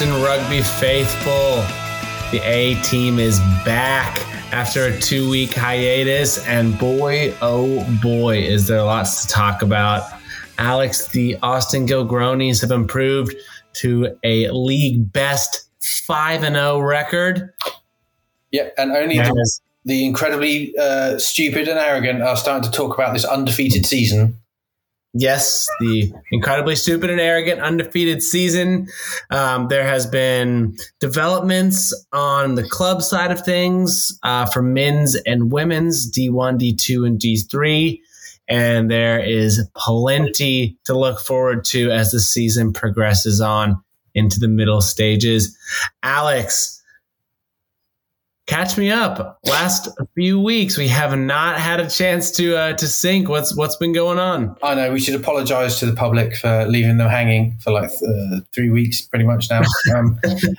Austin Rugby faithful. The A team is back after a two week hiatus, and boy, oh boy, is there lots to talk about. Alex, the Austin Gilgronis have improved to a league best 5 and 0 record. Yeah, and only the, the, incredibly uh, stupid and arrogant are starting to talk about this undefeated season Yes, the incredibly stupid and arrogant undefeated season. Um, there has been developments on the club side of things uh, for men's and women's D1, D2, and D3. And there is plenty to look forward to as the season progresses on into the middle stages. Alex, catch me up. Last few weeks, we have not had a chance to uh, to sync. What's what's been going on? I know we should apologise to the public for leaving them hanging for like uh, three weeks, pretty much now. Um,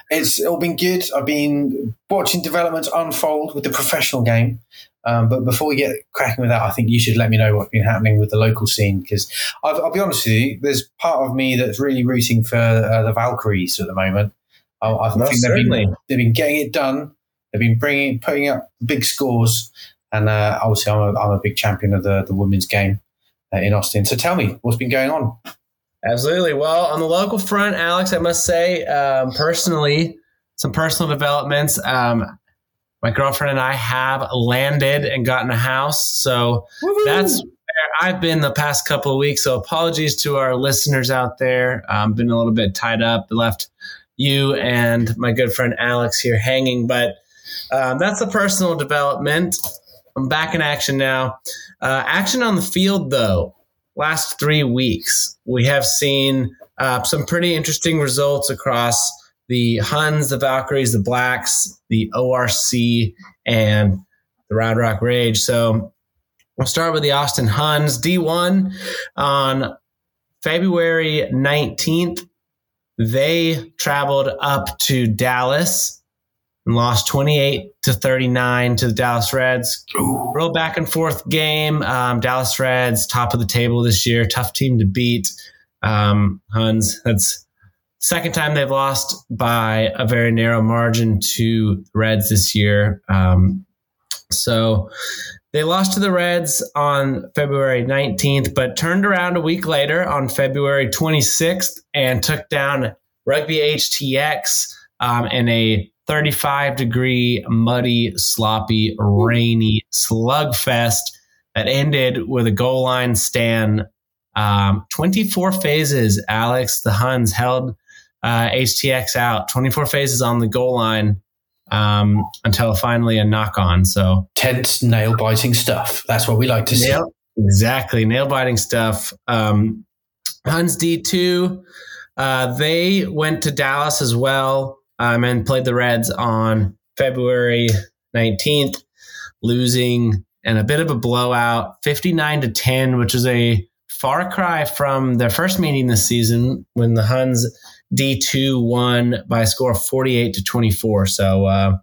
it's all been good. I've been watching developments unfold with the professional game. Um, but before we get cracking with that, I think you should let me know what's been happening with the local scene because I'll, be honest with you, there's part of me that's really rooting for uh, the Valkyries at the moment. I, I think they've been, they've been getting it done They've been bringing putting up big scores, and uh, obviously I'm a, I'm a big champion of the the women's game uh, in Austin. So tell me what's been going on. Absolutely. Well, on the local front, Alex, I must say, um, personally, some personal developments. Um, my girlfriend and I have landed and gotten a house, so Woo-hoo! that's where I've been the past couple of weeks. So apologies to our listeners out there. I've um, been a little bit tied up. Left you and my good friend Alex here hanging, but um, that's the personal development. I'm back in action now. Uh, action on the field, though, last three weeks, we have seen uh, some pretty interesting results across the Huns, the Valkyries, the Blacks, the ORC, and the Round Rock Rage. So we'll start with the Austin Huns. D1 on February 19th, they traveled up to Dallas and lost 28 to 39 to the Dallas Reds. Ooh. Real back and forth game. Um, Dallas Reds, top of the table this year, tough team to beat. Um, Huns, that's second time they've lost by a very narrow margin to Reds this year. Um, so they lost to the Reds on February 19th, but turned around a week later on February 26th and took down Rugby HTX um, in a 35 degree, muddy, sloppy, rainy slugfest that ended with a goal line stand. Um, 24 phases, Alex. The Huns held uh, HTX out 24 phases on the goal line um, until finally a knock on. So tense, nail biting stuff. That's what we like to see. exactly, nail biting stuff. Um, Huns D2, uh, they went to Dallas as well um, and played the Reds on February 19th, losing and a bit of a blowout, 59 to 10, which is a far cry from their first meeting this season when the Huns D2 won by a score of 48 to 24. So, uh,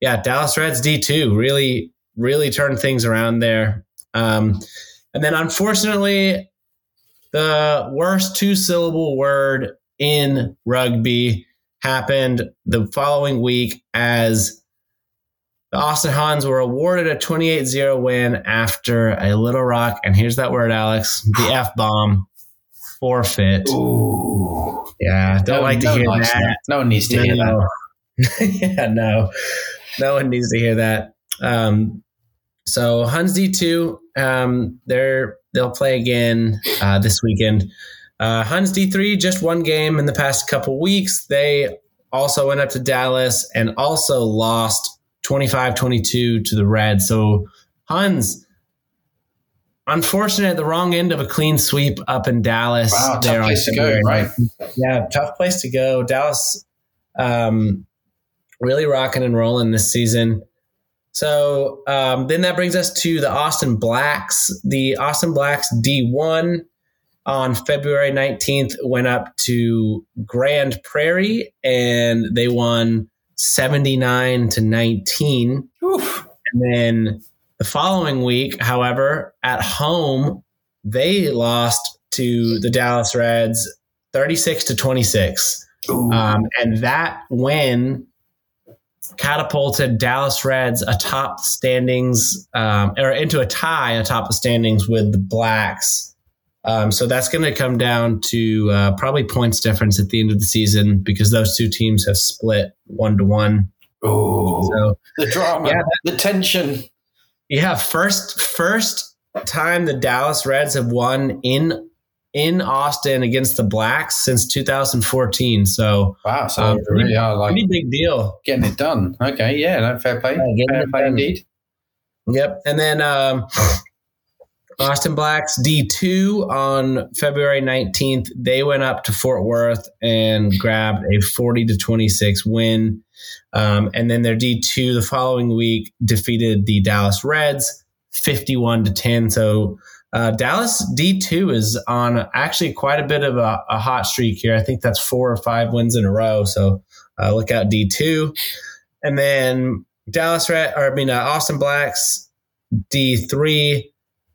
yeah, Dallas Reds D2 really, really turned things around there. Um, and then unfortunately, the worst two syllable word in rugby happened the following week as the Austin Huns were awarded a 28 0 win after a Little Rock, and here's that word, Alex, the F bomb forfeit. Ooh. Yeah, don't no, like to hear that. that. No one needs to no, hear that. yeah, no. No one needs to hear that. Um, so Huns D2, um, they're they'll play again uh, this weekend. Uh, Huns D3 just one game in the past couple weeks. They also went up to Dallas and also lost 25 22 to the Reds. So Huns, unfortunate, the wrong end of a clean sweep up in Dallas. Wow, tough place to go, right? Yeah, tough place to go. Dallas um, really rocking and rolling this season. So um, then that brings us to the Austin Blacks. The Austin Blacks D1 on February 19th went up to Grand Prairie and they won 79 to 19. Oof. And then the following week, however, at home, they lost to the Dallas Reds 36 to 26. Um, and that win catapulted Dallas Reds atop the standings, um, or into a tie atop the standings with the Blacks. Um, so that's going to come down to uh, probably points difference at the end of the season because those two teams have split one to one. Oh, So the drama, Yeah. the tension. yeah, first first time the Dallas Reds have won in in Austin against the Blacks since 2014. So Wow, so Um, really are like pretty big deal. getting it done. Okay, yeah, no, fair play. Yeah, fair play done. indeed. Yep. And then um, Austin Blacks D2 on February 19th, they went up to Fort Worth and grabbed a 40 to 26 win. Um, and then their D2 the following week defeated the Dallas Reds 51 to 10. So uh, Dallas D2 is on actually quite a bit of a, a hot streak here. I think that's four or five wins in a row. So uh, look out D2. And then Dallas Red, or I mean, uh, Austin Blacks D3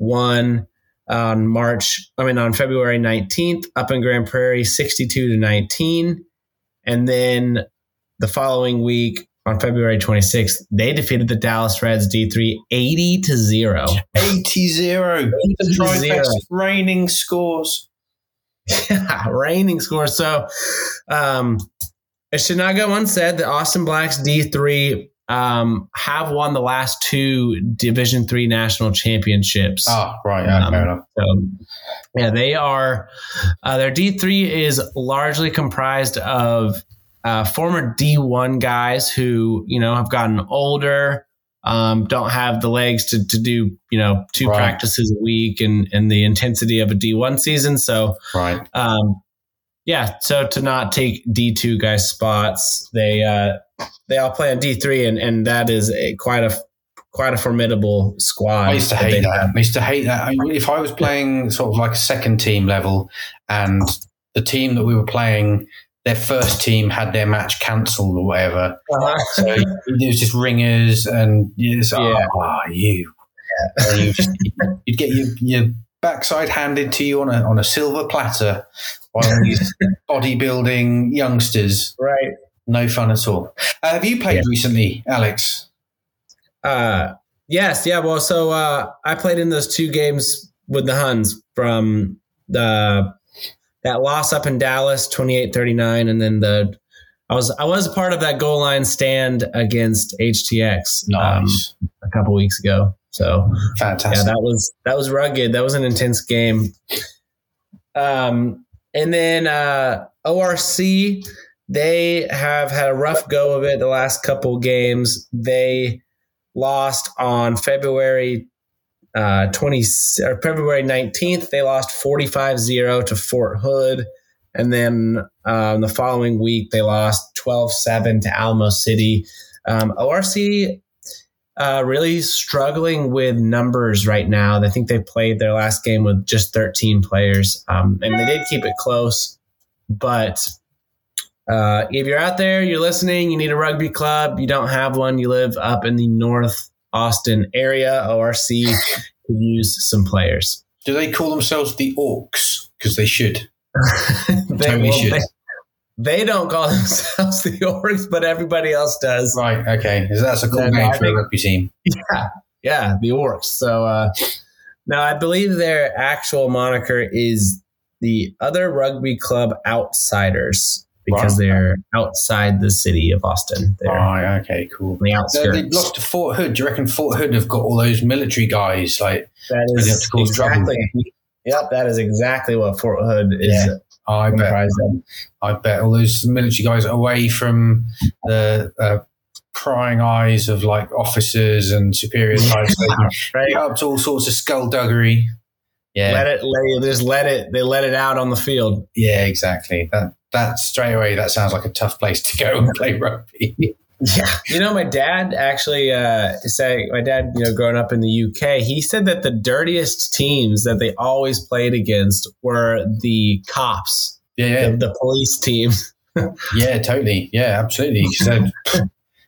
won on March, I mean, on February 19th up in Grand Prairie, 62 to 19. And then the following week on February 26th, they defeated the Dallas Reds D3 80 to 0. 80 0. The 0. trifecta reigning scores. Yeah, reigning score. So um, it should not go unsaid that Austin Blacks D3 um, have won the last two Division Three national championships. Ah, right. Yeah, Um, fair enough. So, yeah, they are. Uh, their D three is largely comprised of uh, former D one guys who you know have gotten older, um, don't have the legs to to do you know two Right. practices a week and and the intensity of a D one season. So, Right. um, yeah, so to not take D two guys spots, they uh, they all play on D three, and and that is a, quite a quite a formidable squad. I used to hate that. have. I used to hate that. I, if I was playing sort of like a second team level and the team that we were playing, their first team had their match cancelled or whatever. Uh-huh. So it was just ringers and you just, Yeah. oh, you. And you just, you'd get your, your backside handed to you on a, on a silver platter by all these bodybuilding youngsters. right. No fun at all. Uh, have you played Yeah. recently, Alex? Uh, yes, yeah. Well, so uh, I played in those two games with the Huns from the that loss up in Dallas, 28-39, and then the I was I was part of that goal line stand against HTX um, a couple weeks ago. So Fantastic. yeah, that was that was rugged. That was an intense game. Um, and then uh, ORC, they have had a rough go of it the last couple games. They lost on February uh, 20 or February 19th. They lost 45-0 to Fort Hood. And then um, the following week, they lost 12-7 to Alamo City. Um, ORC uh, really struggling with numbers right now. I think they played their last game with just 13 players, um, and they did keep it close. But uh, if you're out there, you're listening, you need a rugby club, you don't have one, you live up in the North Austin area, ORC could use some players. Do they call themselves the Orcs? Because they should. they, Totally should. they, they don't call themselves the Orcs, but everybody else does. Right. Okay. So that's a cool name I for a rugby team. Yeah, yeah, the Orcs. So uh, now I believe their actual moniker is the Other Rugby Club Outsiders because Wow. they're outside the city of Austin. They're on Right. Okay. Cool. the outskirts. they lost to Fort Hood. Do you reckon Fort Hood have got all those military guys? Like, that They have is to cause trouble. exactly. Yep, that is exactly what Fort Hood is Yeah. I bet. comprised. I bet all those military guys away from the uh, prying eyes of like officers and superiors. types. Right? up to all sorts of skullduggery. Yeah. Let it, let, just let it. They let it out on the field. yeah. Exactly. That. That straight away. That sounds like a tough place to go and play rugby. Yeah, you know, my dad actually uh, said my dad, you know, growing up in the UK, he said that the dirtiest teams that they always played against were the cops, yeah. Yeah. the, the police team. Yeah, totally. Yeah, absolutely. So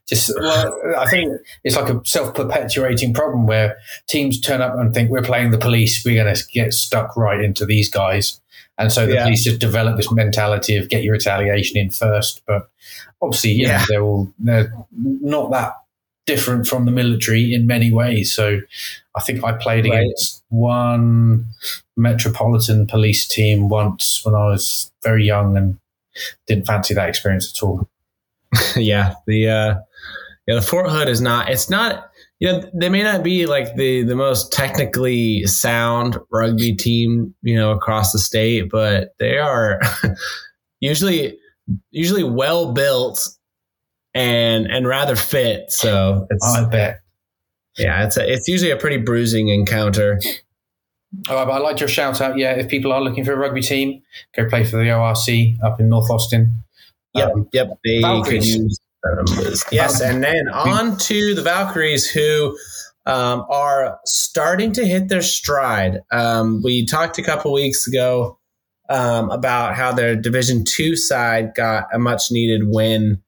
Just, well, I think it's like a self perpetuating problem where teams turn up and think we're playing the police, we're going to get stuck right into these guys. And so the Yeah. police just develop this mentality of get your retaliation in first. But obviously, you know, Yeah. they're all they're not that different from the military in many ways. So I think I played Right. against one metropolitan police team once when I was very young and didn't fancy that experience at all. yeah, the uh, yeah, the Fort Hood is not. It's not. You know, they may not be like the the most technically sound rugby team, you know, across the state, but they are usually usually well built and and rather fit. So it's I bet. yeah, it's a, it's usually a pretty bruising encounter. All right, but I liked your shout out. Yeah, if people are looking for a rugby team, go play for the ORC up in North Austin. Yep, Um, yep. They Valkyries. could use um, yes, and then on to the Valkyries, who um, are starting to hit their stride. Um, we talked a couple weeks ago um, about how their Division Two side got a much needed win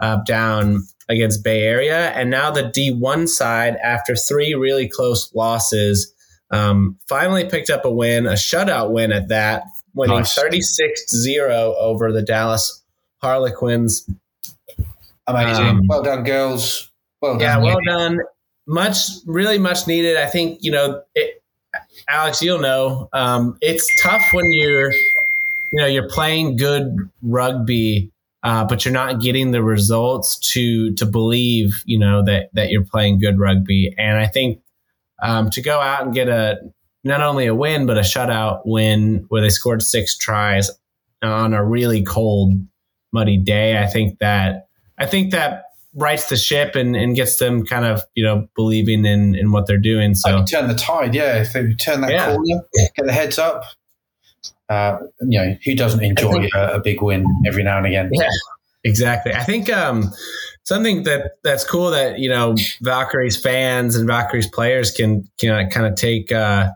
uh, down against Bay Area, and now the D one side, after three really close losses, um, finally picked up a win, a shutout win at that, winning Nice. 36-0 over the Dallas Harlequins. Amazing. Um, well done, girls. Well done. Yeah, well done. Much, really much needed. I think you know, it, Alex. You'll know. Um, it's tough when you're, you know, you're playing good rugby, uh, but you're not getting the results to to believe, you know, that that you're playing good rugby. And I think um, to go out and get a not only a win but a shutout win where they scored six tries on a really cold, muddy day. I think that I think that rights the ship and, and gets them kind of you know believing in in what they're doing. So turn the tide, yeah. If they turn that Yeah. corner, get the heads up. Uh, you know, who doesn't enjoy think- a, a big win every now and again? Yeah. exactly. I think um, something that that's cool that you know Valkyries fans and Valkyries players can can kind of take uh,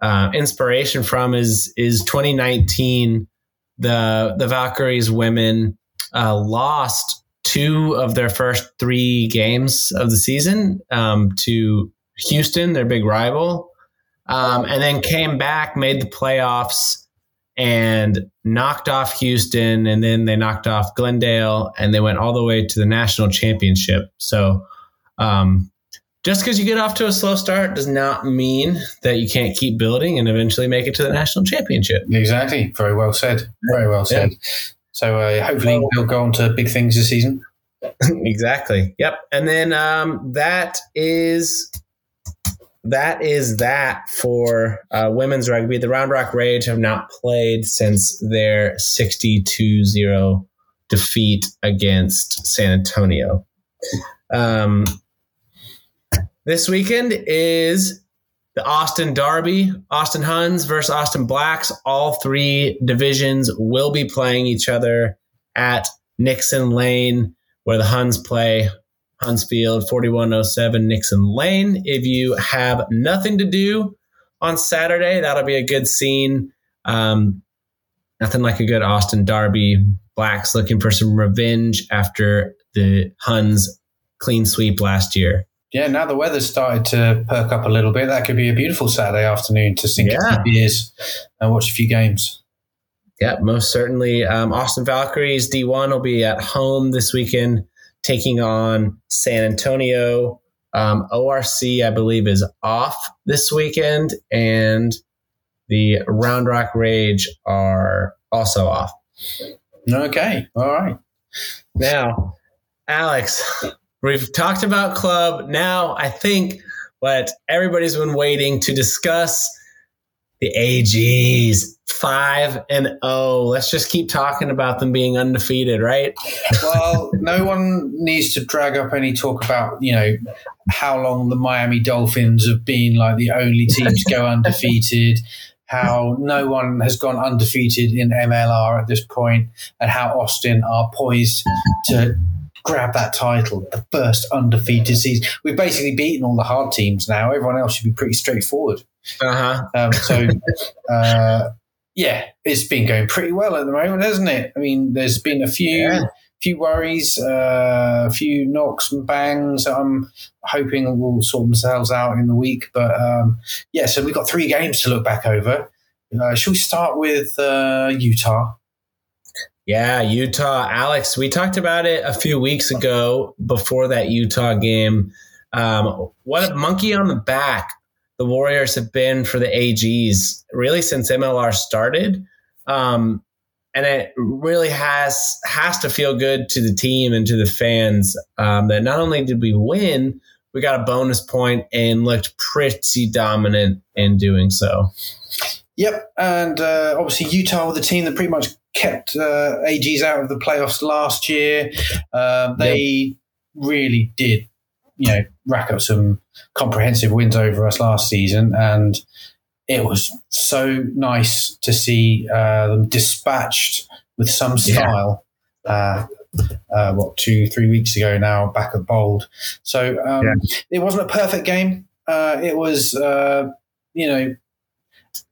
uh, inspiration from is is 2019 the the Valkyries women uh, lost two of their first three games of the season um, to Houston, their big rival, um, and then came back, made the playoffs, and knocked off Houston, and then they knocked off Glendale, and they went all the way to the national championship. So, um, just because you get off to a slow start does not mean that you can't keep building and eventually make it to the national championship. Exactly. Very well said. Very well said. So uh, hopefully they'll go on to big things this season. exactly. Yep. And then um, that is that is that for uh, women's rugby. The Round Rock Rage have not played since their 62-0 defeat against San Antonio. Um, this weekend is the Austin Derby, Austin Huns versus Austin Blacks. All three divisions will be playing each other at Nixon Lane, where the Huns play. Huns Field, 4107 Nixon Lane. If you have nothing to do on Saturday, that'll be a good scene. Um, nothing like a good Austin Derby. Blacks looking for some revenge after the Huns clean sweep last year. Yeah, now the weather's started to perk up a little bit. That could be a beautiful Saturday afternoon to sink Yeah. a few beers and watch a few games. Yeah, most certainly. Um, Austin Valkyries D1 will be at home this weekend, taking on San Antonio. Um, ORC, I believe, is off this weekend, and the Round Rock Rage are also off. Okay, all right. Now, Alex, we've talked about club. Now, I think what everybody's been waiting to discuss the AGs. Five and oh. Let's just keep talking about them being undefeated, right? Well, no one needs to drag up any talk about, you know, how long the Miami Dolphins have been like the only team to go undefeated, how no one has gone undefeated in MLR at this point, and how Austin are poised to grab that title, the first undefeated season. We've basically beaten all the hard teams now. Everyone else should be pretty straightforward. Uh huh. Um, so, uh, yeah, it's been going pretty well at the moment, hasn't it? I mean, there's been a few Yeah. few worries, uh, a few knocks and bangs. I'm hoping will sort themselves out in the week. But um, yeah, so we've got three games to look back over. Uh, shall we start with uh, Utah? Yeah, Utah. Alex, we talked about it a few weeks ago before that Utah game. Um, what a monkey on the back the Warriors have been for the AGs really since MLR started. Um, and it really has has to feel good to the team and to the fans um, that not only did we win, we got a bonus point and looked pretty dominant in doing so. Yep, and uh, obviously Utah were the team that pretty much kept uh, AGs out of the playoffs last year. Um, they yep. really did, you know, rack up some comprehensive wins over us last season, and it was so nice to see uh, them dispatched with some style. Yeah. Uh, uh, what two, three weeks ago now, back at Bold. So um, yeah. it wasn't a perfect game. Uh, it was, uh, you know,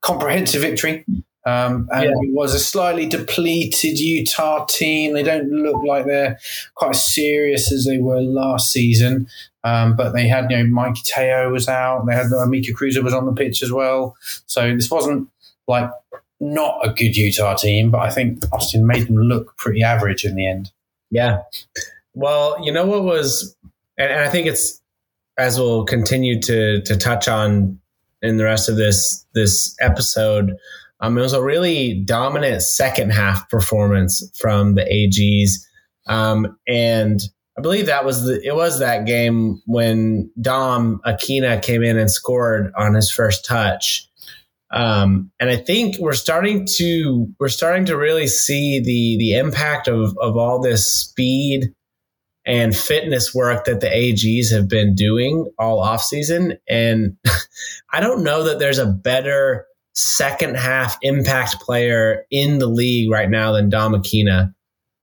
comprehensive victory. Um, and yeah. it was a slightly depleted Utah team. They don't look like they're quite as serious as they were last season. Um, but they had, you know, Mikey Teo was out. They had uh, Mika Cruiser was on the pitch as well. So this wasn't like not a good Utah team, but I think Austin made them look pretty average in the end. Yeah. Well, you know what was, and, and I think it's as we'll continue to to touch on in the rest of this this episode. Um, it was a really dominant second half performance from the AGs, um, and I believe that was the it was that game when Dom Akina came in and scored on his first touch. Um, and I think we're starting to we're starting to really see the the impact of of all this speed and fitness work that the AGs have been doing all off season. And I don't know that there's a better second half impact player in the league right now than Dom Akina.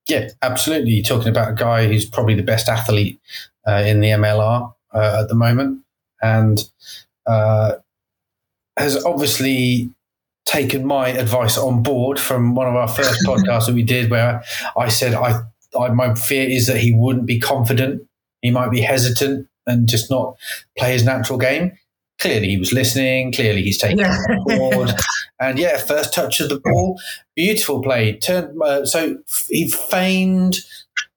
Yeah, absolutely. You're talking about a guy who's probably the best athlete uh, in the MLR uh, at the moment, and uh, has obviously taken my advice on board from one of our first podcasts that we did, where I said I, I my fear is that he wouldn't be confident, he might be hesitant, and just not play his natural game clearly he was listening. Clearly he's taking yeah. board. And yeah, first touch of the ball, beautiful play. Turn uh, so he feigned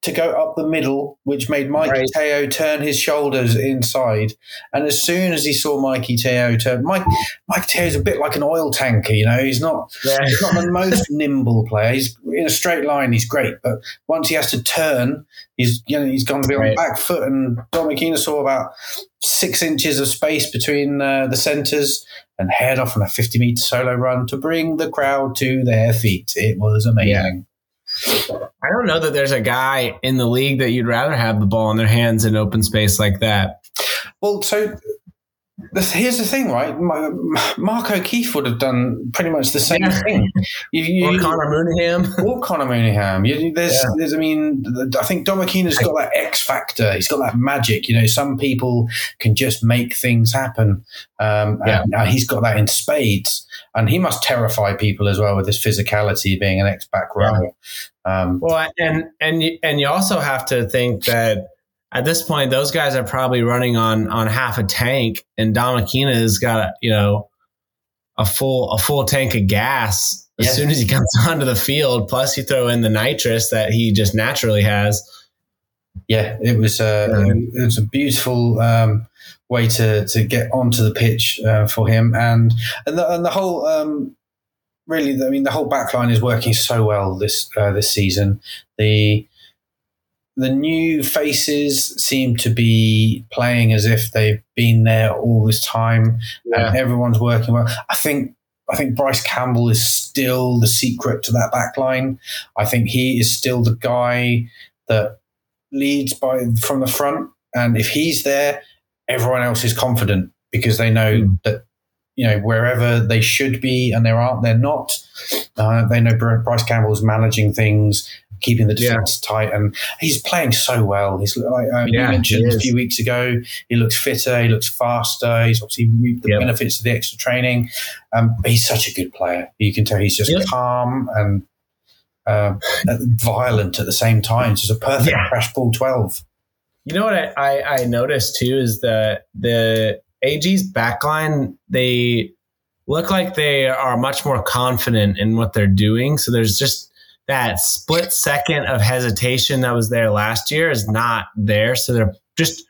to go up the middle, which made Mikey right. Teo turn his shoulders inside. And as soon as he saw Mikey Teo turn, Mike Mike Teo's a bit like an oil tanker, you know. He's not yeah. he's not the most nimble player. He's in a straight line, he's great, but once he has to turn, he's you know he's going to be right. on back foot. And Dom Akina saw about six inches of space between uh, the centres and head off on a 50 meter solo run to bring the crowd to their feet. It was amazing. Yeah. I don't know that there's a guy in the league that you'd rather have the ball in their hands in open space like that. Well, so here's the thing, right? Mark O'Keefe would have done pretty much the same yeah. thing. You, you, or Connor Mooneyham. Or Connor Mooneyham. You, there's, yeah. there's, I mean, I think Dom Akina's got that X factor. He's got that magic. You know, some people can just make things happen. Um, yeah. and he's got that in spades. And he must terrify people as well with his physicality being an X back row. Um, well, and, and, and you also have to think that at this point, those guys are probably running on on half a tank, and Dom Akina has got you know a full a full tank of gas as yeah. soon as he comes onto the field. Plus, you throw in the nitrous that he just naturally has. Yeah, it was uh, yeah. it was a beautiful um, way to to get onto the pitch uh, for him, and and the, and the whole. Um, really, I mean, the whole backline is working so well this uh, this season. The the new faces seem to be playing as if they've been there all this time yeah. and everyone's working well. I think I think Bryce Campbell is still the secret to that back line. I think he is still the guy that leads by from the front. And if he's there, everyone else is confident because they know mm. that you know wherever they should be and they aren't, they're not. Uh, they know Bryce Campbell is managing things keeping the defense yeah. tight, and he's playing so well. He's like um, yeah, you mentioned a few weeks ago. He looks fitter. He looks faster. He's obviously reaped the benefits of the extra training. Um, he's such a good player. You can tell he's just calm and uh, violent at the same time. It's just a perfect crash ball twelve. You know what I, I, I noticed too is that the AG's backline, they look like they are much more confident in what they're doing. So there's just that split second of hesitation that was there last year is not there. So they're just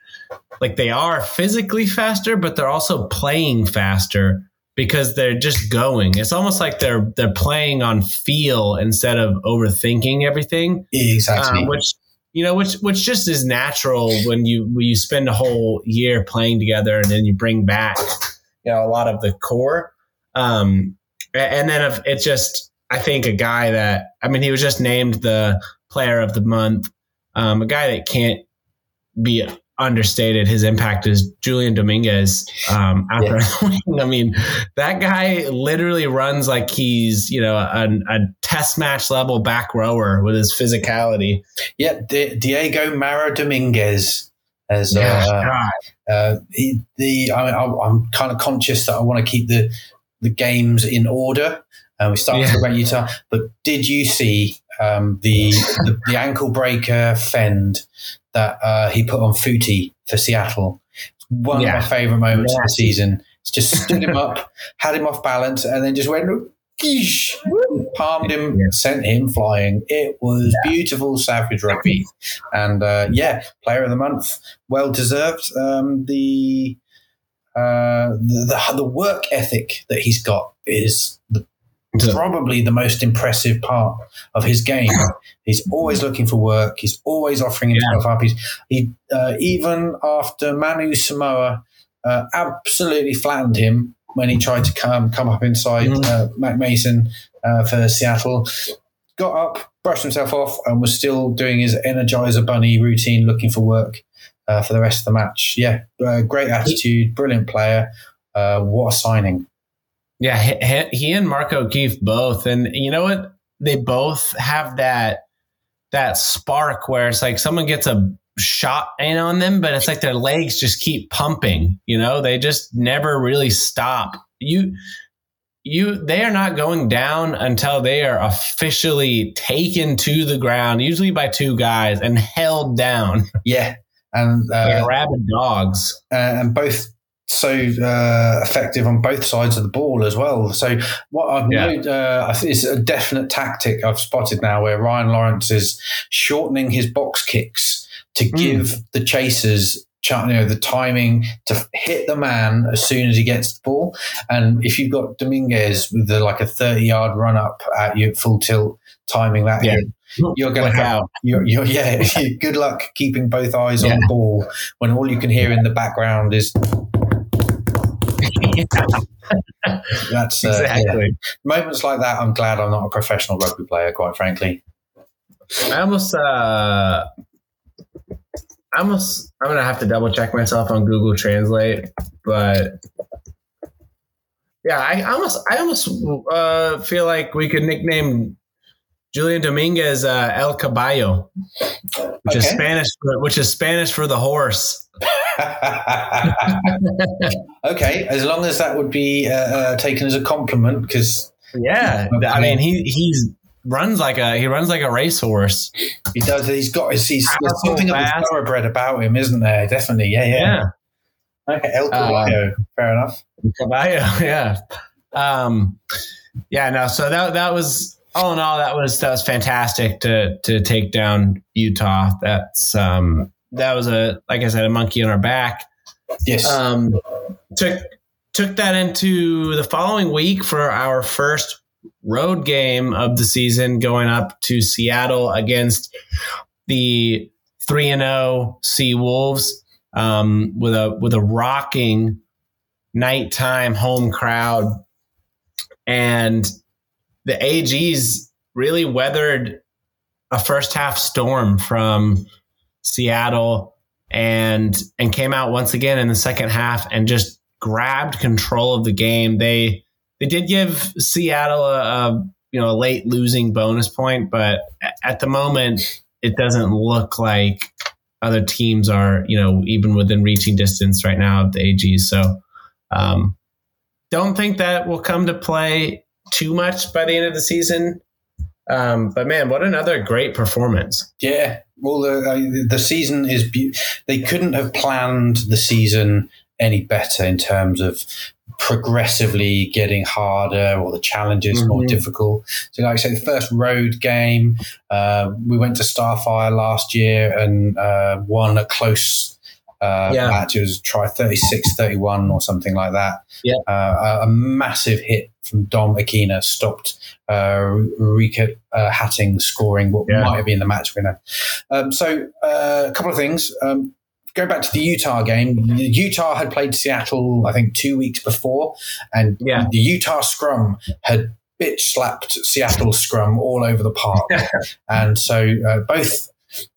like they are physically faster, but they're also playing faster because they're just going. It's almost like they're they're playing on feel instead of overthinking everything Exactly. um, which you know which which just is natural when you when you spend a whole year playing together and then you bring back you know a lot of the core um and then if it just i think a guy that i mean he was just named the player of the month. Um a guy that can't be understated his impact is julian dominguez um out there i mean that guy literally runs like he's you know a, a test match level back rower with his physicality. Yeah, Di- Diego Mara Dominguez as uh, uh, he, the I, I, I'm kind of conscious that I want to keep the the games in order. And we started Yeah. talking about Utah, but did you see um, the, the the ankle breaker fend that uh, he put on Footy for Seattle? It's one Yeah. of my favorite moments of the season. It's just stood him up, had him off balance, and then just went. "Geesh," Palmed him, Yeah. sent him flying. It was beautiful, savage rugby, and uh, yeah, player of the month, well deserved. Um, the uh, the, the the work ethic that he's got is the, probably the most impressive part of his game. He's always looking for work. He's always offering himself up. He's he uh, even after Manu Samoa uh, absolutely flattened him when he tried to come come up inside Mhm. uh, Mac Mason uh, for Seattle. Got up, brushed himself off, and was still doing his Energizer Bunny routine, looking for work uh, for the rest of the match. Yeah, uh, great attitude, brilliant player. Uh, what a signing! Yeah, he, he and Marco O'Keefe both, and you know what? They both have that that spark where it's like someone gets a shot in on them, but it's like their legs just keep pumping. You know, they just never really stop. You you they are not going down until they are officially taken to the ground, usually by two guys, and held down Yeah, and uh, like rabid dogs. uh, and both so uh, effective on both sides of the ball as well. So what I've Yeah. noted, uh, I think it's a definite tactic I've spotted now where Ryan Lawrence is shortening his box kicks to Hmm. give the chasers. ch- You know the timing to hit the man as soon as he gets the ball, and if you've got Dominguez with the, like a thirty-yard run up at you full tilt, timing that Yeah. hit, you're going to have you're, you're yeah. good luck keeping both eyes on the ball when all you can hear in the background is that's uh, yeah. exactly. moments like that. I'm glad I'm not a professional rugby player, quite frankly. I almost, uh, I almost, I'm gonna have to double check myself on Google Translate, but yeah, I almost, I almost uh, feel like we could nickname Julian Dominguez uh, El Caballo, which is Spanish, for, which is Spanish for the horse. okay, as long as that would be uh, uh, taken as a compliment, because Yeah. I mean he he's runs like a he runs like a racehorse. he does. He's got. He's, there's something of the thoroughbred about him, isn't there? Definitely. Yeah, yeah. Yeah. Okay, El Uh, Caballo. Fair enough. Caballo, yeah. Um, yeah, no, so that that was all in all, that was that was fantastic to to take down Utah. That's um that was a like I said, a monkey on our back. Yes. Um took took that into the following week for our first road game of the season, going up to Seattle against the three and zero Sea Wolves um, with a with a rocking nighttime home crowd, and the AGs really weathered a first half storm from Seattle and and came out once again in the second half and just grabbed control of the game. They they did give Seattle a, a you know a late losing bonus point, but at the moment it doesn't look like other teams are you know even within reaching distance right now of the AGs. So um, don't think that will come to play too much by the end of the season. Um, but man, what another great performance! Yeah, well, the uh, the season is. Be- they couldn't have planned the season any better in terms of progressively getting harder or the challenges mm-hmm. more difficult. So, like I said, the first road game, uh, we went to Starfire last year and uh, won a close uh, yeah. match. It was try 36 31 or something like that. Yeah. Uh, a, massive hit from Dom Akina stopped uh, Rika uh, Hattingh scoring what yeah. might have been the match winner. Um, so, uh, a couple of things. Um, Go back to the Utah game, Utah had played Seattle, I think, two weeks before, and yeah. the Utah scrum had bitch slapped Seattle scrum all over the park. and so uh, both,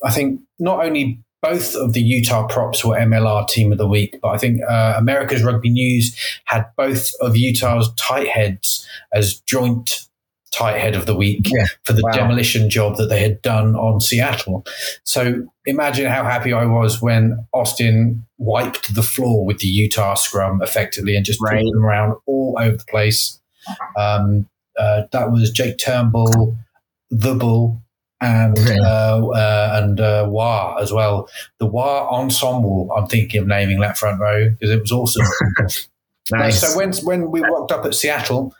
I think, not only both of the Utah props were MLR Team of the Week, but I think uh, America's Rugby News had both of Utah's tight heads as joint tight head of the week yeah. for the wow. demolition job that they had done on Seattle. So imagine how happy I was when Austin wiped the floor with the Utah scrum effectively and just right. them around all over the place. Um, uh, that was Jake Turnbull, The Bull, and uh, uh, and uh, Wah as well. The Wah ensemble. I'm thinking of naming that front row because it was awesome. nice. So when when we walked up at Seattle,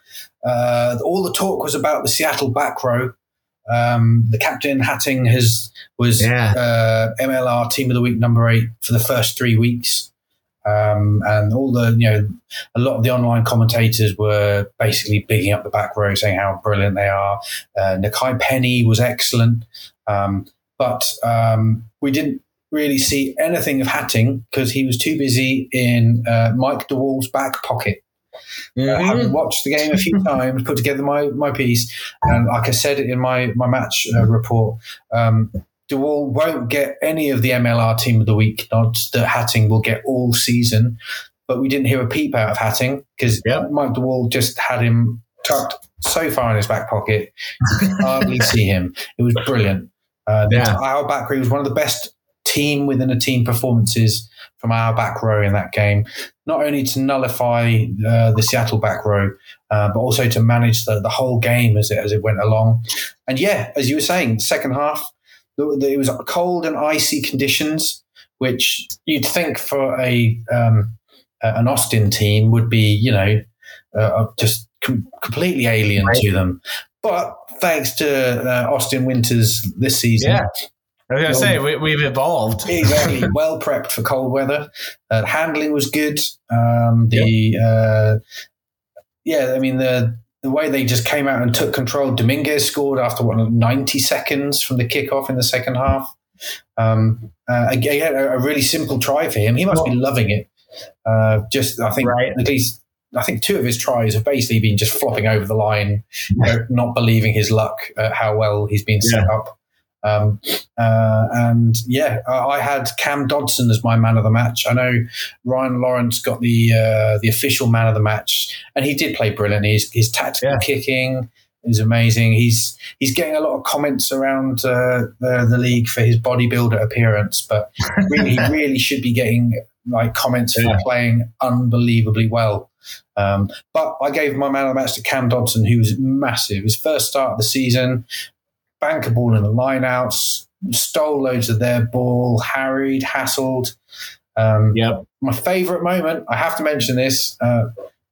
uh, all the talk was about the Seattle back row. Um, the captain Hattingh has was yeah. uh, MLR Team of the Week number eight for the first three weeks, um, and all the you know a lot of the online commentators were basically bigging up the back row, saying how brilliant they are. Uh, Nakai Penny was excellent, um, but um, we didn't really see anything of Hattingh because he was too busy in uh, Mike DeWall's back pocket. Mm-hmm. Uh, having watched the game a few times, put together my, my piece, and like I said in my my match uh, report, um, DeWall won't get any of the MLR Team of the Week nods that Hattingh will get all season. But we didn't hear a peep out of Hattingh because yep. Mike DeWall just had him tucked so far in his back pocket, you could hardly see him. It was brilliant. Uh, yeah. Our back row was one of the best team within a team performances from our back row in that game, not only to nullify uh, the Seattle back row, uh, but also to manage the, the whole game as it, as it went along. And yeah, as you were saying, second half, it was cold and icy conditions, which you'd think for a um, an Austin team would be, you know, uh, just com- completely alien right. to them. But thanks to uh, Austin Winters this season, yeah. I was going to say, we, have evolved. exactly. well prepped for cold weather. Uh, handling was good. Um, the, yep. uh, yeah, I mean, the, the way they just came out and took control. Dominguez scored after what, 90 seconds from the kickoff in the second half. Um, uh, again, a, a, really simple try for him. He must be loving it. Uh, just, I think, right. at least I think two of his tries have basically been just flopping over the line, you know, not believing his luck at how well he's been set yeah. up. Um, uh, and yeah, I had Cam Dodson as my man of the match. I know Ryan Lawrence got the uh, the official man of the match, and he did play brilliantly. His, his tactical yeah. kicking is amazing. He's he's getting a lot of comments around uh, the, the league for his bodybuilder appearance, but really, he really should be getting like comments yeah. for playing unbelievably well. Um, but I gave my man of the match to Cam Dodson, who was massive. His first start of the season, bank a ball in the lineouts, stole loads of their ball, harried, hassled. Um, yep. My favourite moment, I have to mention this. Uh,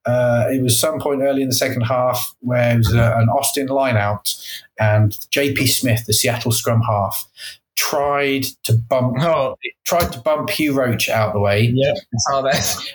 uh, it was some point early in the second half where it was uh, an Austin lineout, and JP Smith, the Seattle scrum half, tried to bump oh. tried to bump Hugh Roach out of the way. Yeah.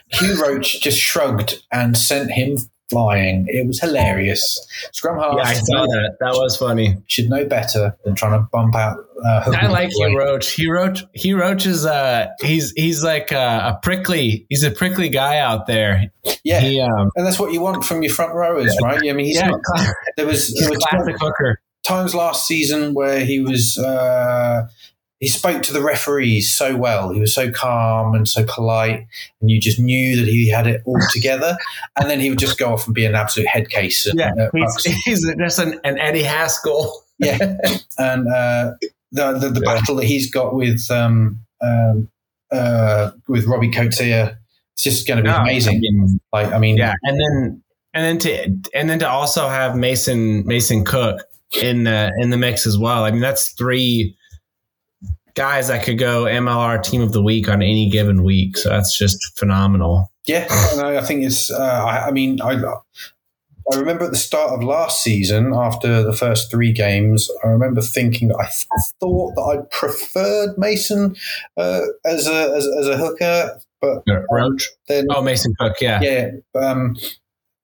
Hugh Roach just shrugged and sent him flying. It was hilarious. Scrum half. Yeah, I saw that. That was funny. Should know better than trying to bump out. Uh, I like Hugh Roach. Hugh Roach. Hugh Roach is uh he's he's like a, a, prickly. He's a prickly guy out there. Yeah, he, um, and that's what you want from your front rowers, right? I mean, he's yeah, not, there was, there was classic hooker times last season where he was. Uh, he spoke to the referees so well. He was so calm and so polite, and you just knew that he had it all together. and then he would just go off and be an absolute head case. Yeah, uh, he's, he's, just an, an, Eddie Haskell. yeah, and uh, the the, the yeah. battle that he's got with um, um, uh, with Robbie Coetzee, it's just going to be no, amazing. I mean, like, I mean, yeah, and then and then to and then to also have Mason Mason Cook in the in the mix as well. I mean, that's three guys that could go MLR Team of the Week on any given week. So that's just phenomenal. Yeah, no, I think it's. Uh, I, I mean, I I remember at the start of last season, after the first three games, I remember thinking that I th- thought that I preferred Mason uh, as a as, as, a hooker, but Roach. Then, oh, Mason Cook, yeah, yeah, um,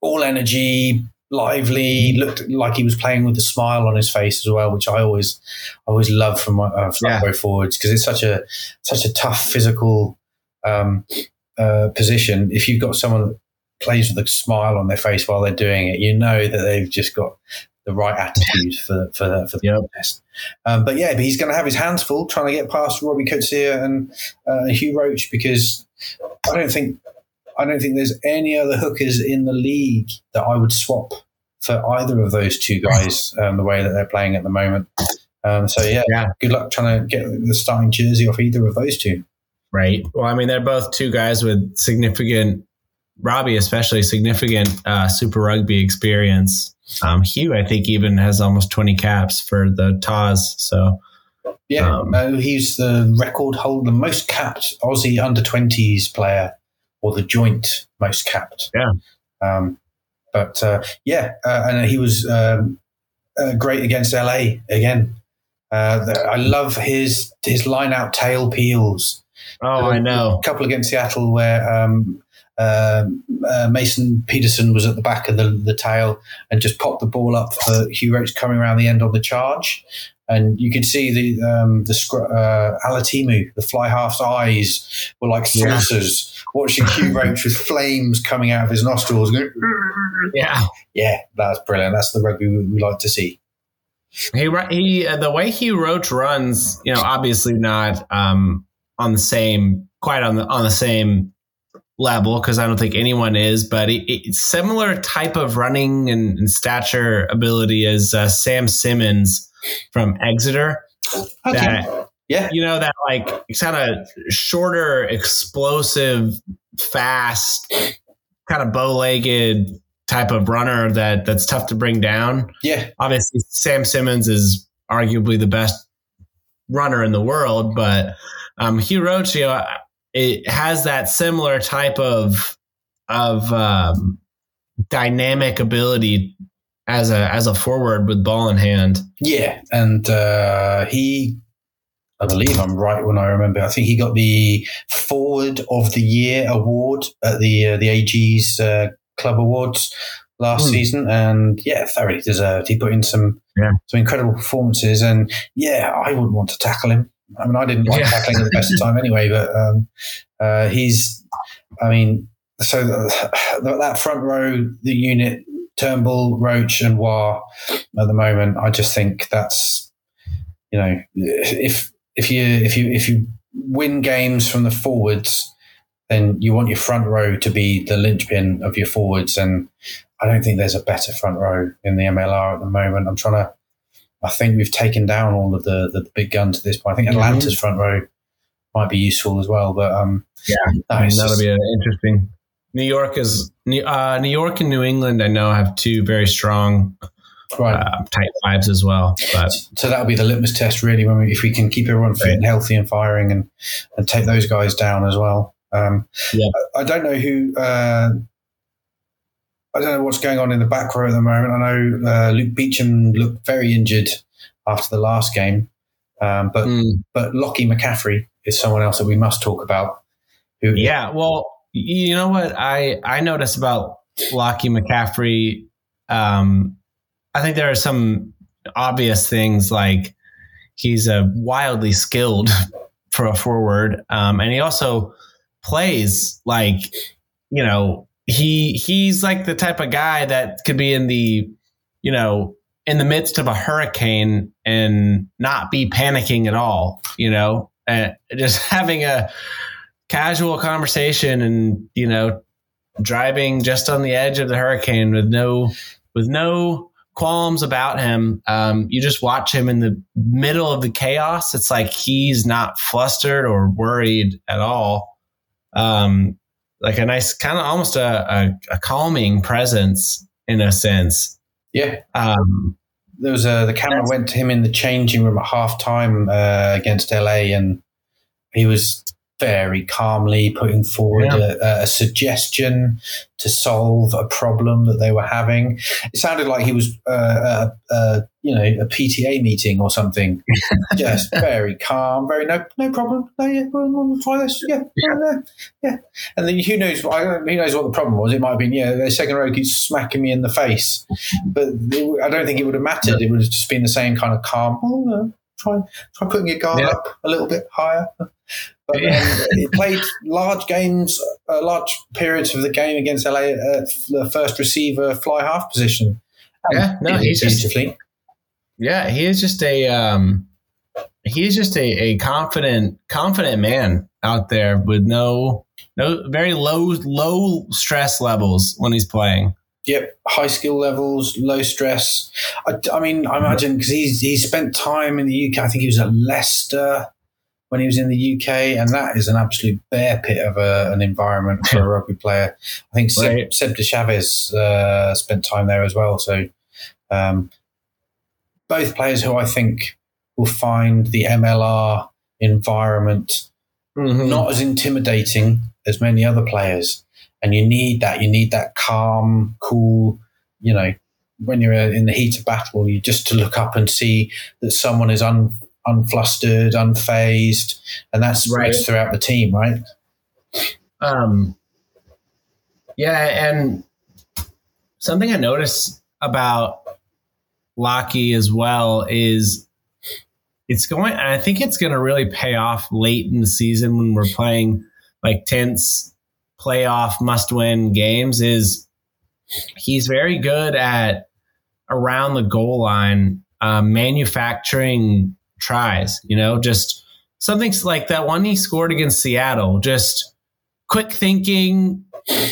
all energy, lively, looked like he was playing with a smile on his face as well, which I always always love from my uh, front yeah. forwards because it's such a such a tough physical um, uh, position. If you've got someone that plays with a smile on their face while they're doing it, you know that they've just got the right attitude for for, for the yep. contest. Um, but yeah, but he's going to have his hands full trying to get past Robbie Coetzee and uh, Hugh Roach because I don't think I don't think there's any other hookers in the league that I would swap for either of those two guys um, the way that they're playing at the moment. Um, so yeah, yeah, good luck trying to get the starting jersey off either of those two. Right. Well, I mean, they're both two guys with significant, Robbie especially significant uh, Super Rugby experience. Um, Hugh, I think, even has almost 20 caps for the Tahs. So yeah, um, uh, he's the record holder, the most capped Aussie under 20s player or the joint most capped. Yeah. Um, but uh, yeah, uh, and he was um, uh, great against LA again. Uh, the, I love his his line out tail peels. Oh, I know. A couple against Seattle where um, um, uh, Mason Peterson was at the back of the, the tail and just popped the ball up for Hugh Roach coming around the end on the charge and you could see the um, the uh, Alatimu, the fly half's eyes were like saucers, yeah. watching Hugh Roach with flames coming out of his nostrils. Going, yeah, yeah, that's brilliant. That's the rugby we, we like to see. He he, uh, the way Hugh Roach runs, you know, obviously not um, on the same, quite on the on the same level because I don't think anyone is, but it's similar type of running and, and stature ability as uh, Sam Simmonds from Exeter. Okay. That, yeah. You know, that like kind of shorter, explosive, fast, kind of bow legged type of runner that that's tough to bring down. Yeah. Obviously, Sam Simmonds is arguably the best runner in the world, but um, Hugh Roach, you know, it has that similar type of of um, dynamic ability as a as a forward with ball in hand. Yeah, and uh, he, I believe I'm right when I remember. I think he got the Forward of the Year award at the uh, the AG's uh, Club Awards last mm. season, and yeah, thoroughly deserved. He put in some yeah. some incredible performances, and yeah, I wouldn't want to tackle him. I mean, I didn't like yeah. tackling at the best of time anyway, but um, uh, he's, I mean, so that front row, the unit Turnbull, Roach, and War at the moment. I just think that's you know if if you if you if you win games from the forwards, then you want your front row to be the linchpin of your forwards. And I don't think there's a better front row in the MLR at the moment. I'm trying to. I think we've taken down all of the the big guns at this point. I think Atlanta's mm-hmm. front row might be useful as well. But um, yeah, that'll just, be interesting. New York is uh, New York and New England. I know have two very strong right. uh, tight fives as well. But so that'll be the litmus test, really, when we, if we can keep everyone fit right. and healthy and firing, and and take those guys down as well. Um, yeah. I, I, don't know who. Uh, I don't know what's going on in the back row at the moment. I know uh, Luke Beecham looked very injured after the last game, um, but mm. but Lockie McCaffrey is someone else that we must talk about. Who, yeah, well, you know what I I notice about Lockie McCaffrey? Um, I think there are some obvious things like he's a wildly skilled for a forward, um, and he also plays like you know he he's like the type of guy that could be in the you know in the midst of a hurricane and not be panicking at all you know and just having a casual conversation and you know driving just on the edge of the hurricane with no with no qualms about him. Um, you just watch him in the middle of the chaos. It's like he's not flustered or worried at all. Um, like a nice kind of almost a, a, a, calming presence in a sense. Yeah. Um, there was a the camera went to him in the changing room at half time uh, against LA, and he was very calmly putting forward Yeah. a, a suggestion to solve a problem that they were having. It sounded like he was, uh, uh, uh, you know, a PTA meeting or something. Just very calm, very no, no problem. No, yeah, we'll, we'll try this. Yeah, yeah, yeah, yeah. And then who knows? Who knows what the problem was? It might have been, yeah, their second row keeps smacking me in the face, but it, I don't think it would have mattered. It would have just been the same kind of calm. Oh, no, try, try putting your guard Yeah. up a little bit higher. But then he played large games, uh, large periods of the game against LA at the first receiver fly half position. Yeah, no, He he's just yeah, he is just a um, he is just a, a confident confident man out there with no no very low low stress levels when he's playing. Yep, high skill levels, low stress. I, I mean, I imagine because he's he spent time in the UK. I think he was at Leicester when he was in the UK, and that is an absolute bear pit of a, an environment for a rugby player. I think Seb, Right. Seb de Chaves uh, spent time there as well. So, um, both players who I think will find the MLR environment Mhm. not as intimidating as many other players. And you need that. You need that calm, cool, you know, when you're in the heat of battle, you just to look up and see that someone is un, unflustered, unfazed, and that's Right. throughout the team, right? Um, yeah, and something I noticed about Lockheed as well is it's going. and I think it's going to really pay off late in the season when we're playing like tense playoff must-win games. Is he's very good at around the goal line um, manufacturing tries. You know, just something like that one he scored against Seattle. Just quick thinking,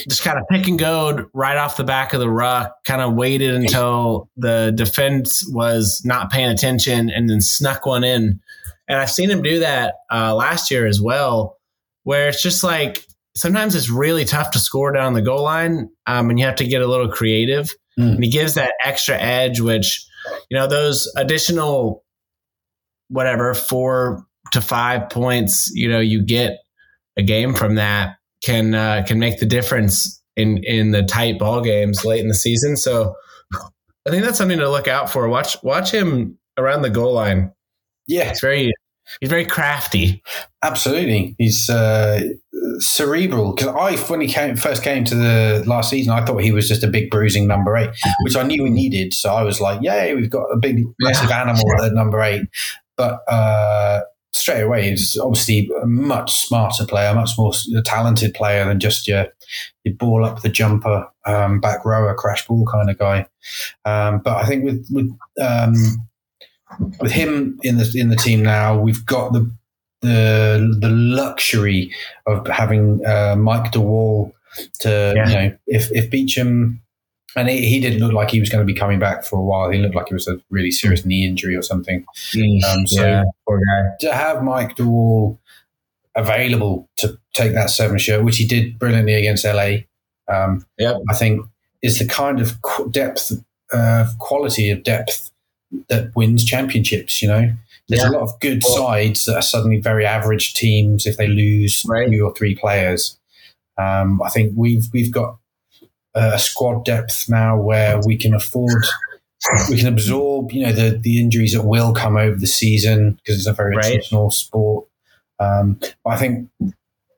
just kind of pick and go right off the back of the ruck, kind of waited until the defense was not paying attention and then snuck one in. And I've seen him do that uh, last year as well, where it's just like sometimes it's really tough to score down the goal line um, and you have to get a little creative. Mm. And he gives that extra edge, which, you know, those additional, whatever, four to five points, you know, you get a game from that can uh, can make the difference in in the tight ball games late in the season. So I think that's something to look out for. Watch watch him around the goal line. Yeah, It's very he's very crafty. absolutely. He's uh, cerebral because I, when he came first came to the last season, I thought he was just a big bruising number eight, which I knew we needed. So I was like, "Yay, we've got a big massive animal at number eight. But uh, straight away, he's obviously a much smarter player, much more talented player than just your your ball up the jumper, um, back rower, crash ball kind of guy. Um, but I think with with um, with him in the in the team now, we've got the the the luxury of having uh, Mike DeWall to Yeah. you know if if Beecham and he, he didn't look like he was going to be coming back for a while. He looked like it was a really serious knee injury or something. Um, so yeah, poor guy. to have Mike DeWall available to take that seven shirt, which he did brilliantly against LA, um, Yep. I think is the kind of qu- depth, uh, quality of depth that wins championships. You know, there's Yeah. a lot of good Well- sides that are suddenly very average teams if they lose Right. two or three players. Um, I think we've we've got a squad depth now where we can afford. We can absorb, you know, the, the injuries that will come over the season because it's a very Right. attritional sport. Um, but I think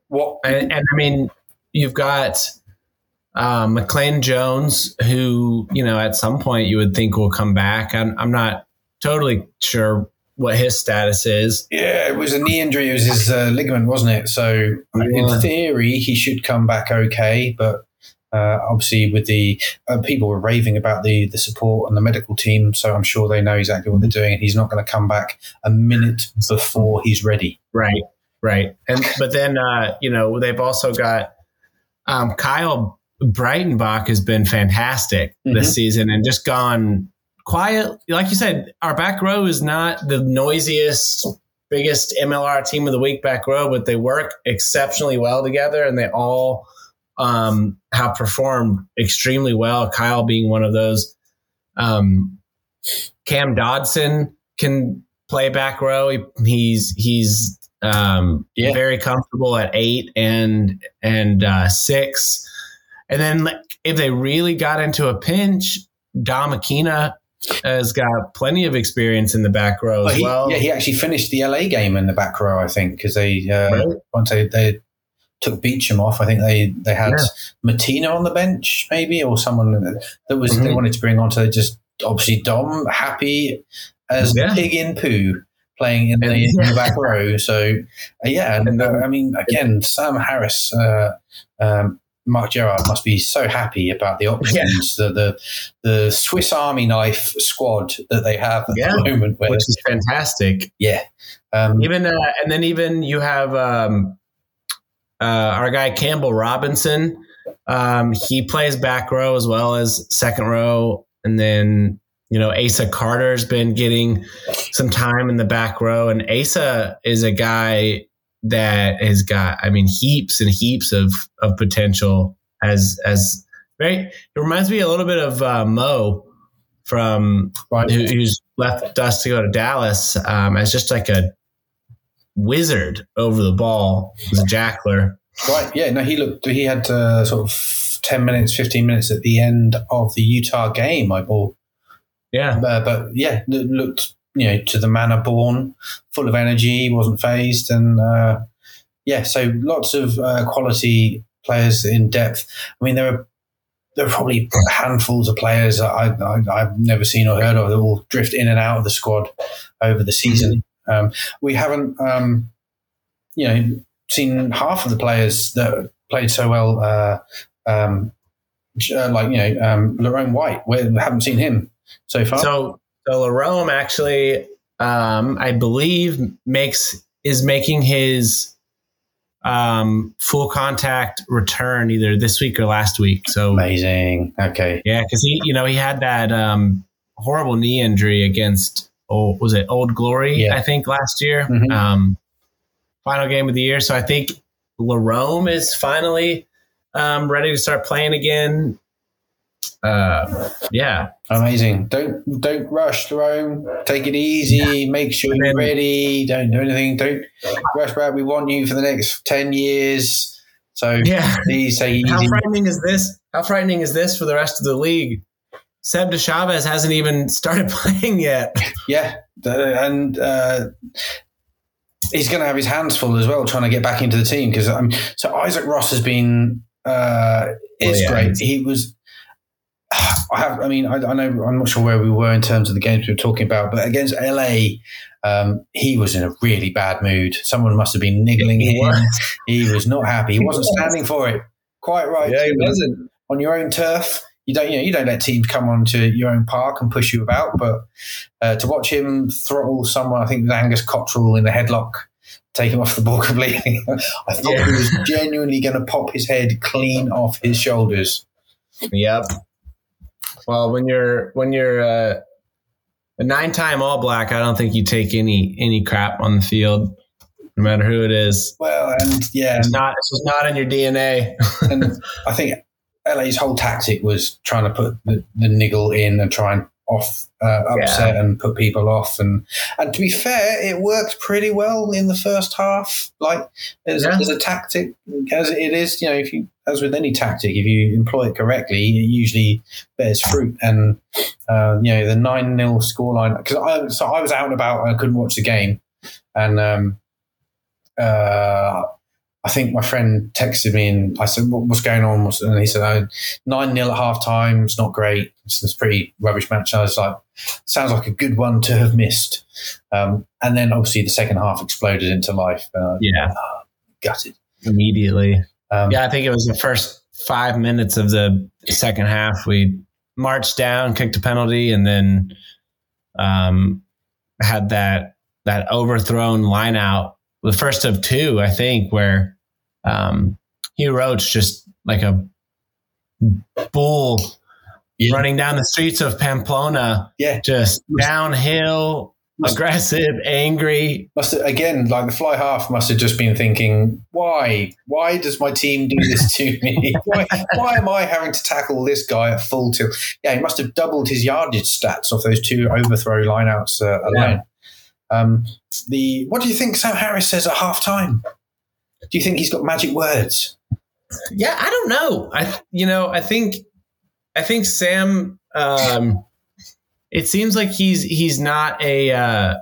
what And, and I mean, you've got um, McLean Jones, who you know at some point you would think will come back. I'm, I'm not totally sure what his status is. Yeah, it was a knee injury. It was his uh, ligament, wasn't it? So Yeah. in theory, he should come back okay. But uh, obviously, with the uh, people were raving about the the support and the medical team, so I'm sure they know exactly what they're doing. And he's not going to come back a minute before he's ready. Right, right. And but then uh, you know they've also got um, Kyle Breitenbach has been fantastic this Mhm. season and just gone quiet. Like you said, our back row is not the noisiest, biggest MLR team of the week back row, but they work exceptionally well together and they all um, have performed extremely well. Kyle being one of those. Um, Cam Dodson can play back row. He, he's he's um, Yeah. very comfortable at eight and and uh, six. And then like, if they really got into a pinch, Dom Akina has got plenty of experience in the back row Well, as he, well. yeah, he actually finished the LA game in the back row, I think, because they uh, Right. once they, they took Beecham off, I think they they had Yeah. Matina on the bench, maybe, or someone that was they Mhm. wanted to bring on to just obviously Dom happy as Yeah. pig in poo playing in the, in the back row. So uh, yeah, and uh, I mean again, Sam Harris. Uh, um, Mark Gerard must be so happy about the options, the, the the Swiss Army knife squad that they have at Yeah. the moment. Where which is fantastic. yeah. Um, Even uh, and then even you have um, uh, our guy Campbell Robinson. Um, he plays back row as well as second row, and then you know Asa Carter's been getting some time in the back row, and Asa is a guy that has got, I mean, heaps and heaps of of potential as as very. It reminds me a little bit of uh, Mo from who, who's left us to go to Dallas um, as just like a wizard over the ball as a jackler. Right. Yeah. No, he looked, he had uh, sort of 10 minutes, 15 minutes at the end of the Utah game, I bought. Yeah. Uh, but yeah, looked, you know, to the manner born, full of energy, wasn't phased. And uh, yeah, so lots of uh, quality players in depth. I mean, there are. There are probably handfuls of players I, I, I've never seen or heard of that will drift in and out of the squad over the season. Um, we haven't, um, you know, seen half of the players that played so well, uh, um, uh, like you know, um, Lerone White. We haven't seen him so far. So, so Larome actually, um, I believe, makes is making his um, full contact return either this week or last week. So Amazing. Okay. yeah, because he, you know, he had that um, horrible knee injury against, oh, was it Old Glory? Yeah. I think last year, Mhm. um, final game of the year. So I think Larome is finally um, ready to start playing again. Uh, yeah, Amazing. Don't don't rush, Jerome. Take it easy. Make sure you're ready. Don't do anything. Don't rush, Brad. We want you for the next ten years. So yeah. please take it How frightening is this? How frightening is this for the rest of the league? Seb De Chaves hasn't even started playing yet. Yeah, and uh, he's going to have his hands full as well, trying to get back into the team. Because um, so Isaac Ross has been uh, is Oh, yeah. great. He was. I have. I mean, I, I know. I'm not sure where we were in terms of the games we were talking about, but against LA, um, he was in a really bad mood. Someone must have been niggling him. He was not happy. He wasn't standing for it. Quite right. Yeah, he wasn't. on your own turf. You don't, you know, you don't let teams come onto your own park and push you about. But uh, to watch him throttle someone, I think it was Angus Cottrell in the headlock, take him off the ball completely. I thought Yeah. he was genuinely going to pop his head clean off his shoulders. Yep. Well, when you're when you're uh, a nine-time All Black, I don't think you take any any crap on the field, no matter who it is. Well, and yeah, It's not. It's just not in your DNA. and I think LA's whole tactic was trying to put the, the niggle in and try and off uh, upset and put people off. And and to be fair, it worked pretty well in the first half. Like as, Yeah. as a tactic, as it is, you know, if you as with any tactic, if you employ it correctly, it usually bears fruit. And uh, you know, the nine 0 scoreline because I so I was out and about and I couldn't watch the game, and um, uh, I think my friend texted me and I said, what, "What's going on?" What's- And he said, oh, 9 0 at half time. It's not great. It's, it's a pretty rubbish match." I was like, "Sounds like a good one to have missed." Um, and then obviously the second half exploded into life. Uh, yeah, gutted. immediately. Um, Yeah, I think it was the first five minutes of the second half. We marched down, kicked a penalty, and then um, had that that overthrown line out. The first of two, I think, where um, Hugh Roach just like a bull Yeah. running down the streets of Pamplona, Yeah. just downhill, aggressive, angry. Must have, again, like the fly half must have just been thinking, why? Why does my team do this to me? why, why am I having to tackle this guy at full tilt? Yeah, he must have doubled his yardage stats off those two overthrow lineouts uh, alone. Yeah. Um, the what do you think Sam Harris says at half time? Do you think he's got magic words? Yeah, I don't know. I you know I think I think Sam. Um, it seems like he's he's not a uh,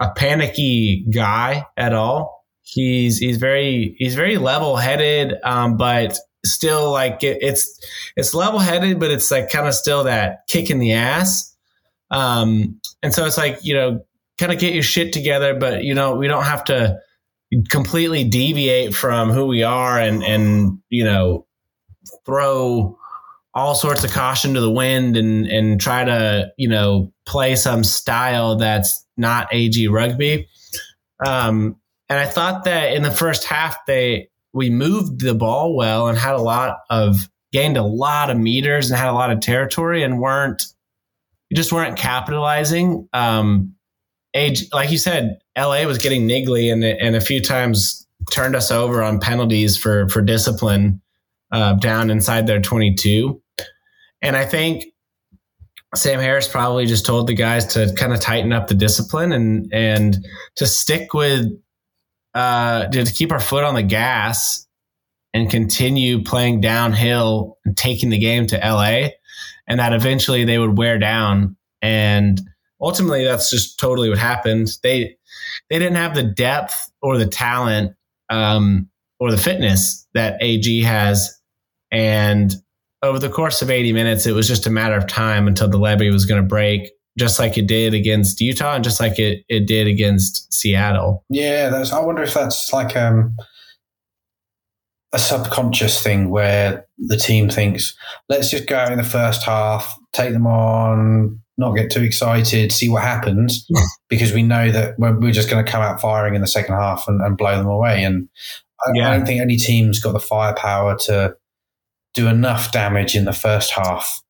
a panicky guy at all. He's he's very he's very level headed, um, but still like it, it's it's level headed, but it's like kind of still that kick in the ass. Um, and so it's like you know, kind of get your shit together, but you know, we don't have to completely deviate from who we are and and you know throw all sorts of caution to the wind and and try to you know play some style that's not AG rugby. Um, and I thought that in the first half they we moved the ball well and had a lot of gained a lot of meters and had a lot of territory and weren't just weren't capitalizing. Um, age like you said, LA was getting niggly and and a few times turned us over on penalties for for discipline uh, down inside their 22. And I think Sam Harris probably just told the guys to kind of tighten up the discipline and and to stick with uh, to keep our foot on the gas and continue playing downhill and taking the game to LA, and that eventually they would wear down. And ultimately, that's just totally what happened. They they didn't have the depth or the talent um, or the fitness that AG has, and over the course of 80 minutes, it was just a matter of time until the levee was going to break, just like it did against Utah and just like it, it did against Seattle. Yeah, that's, I wonder if that's like um, a subconscious thing where the team thinks, let's just go in the first half, take them on, not get too excited, see what happens, because we know that we're just going to come out firing in the second half and, and blow them away. And I, yeah. I don't think any team's got the firepower to do enough damage in the first half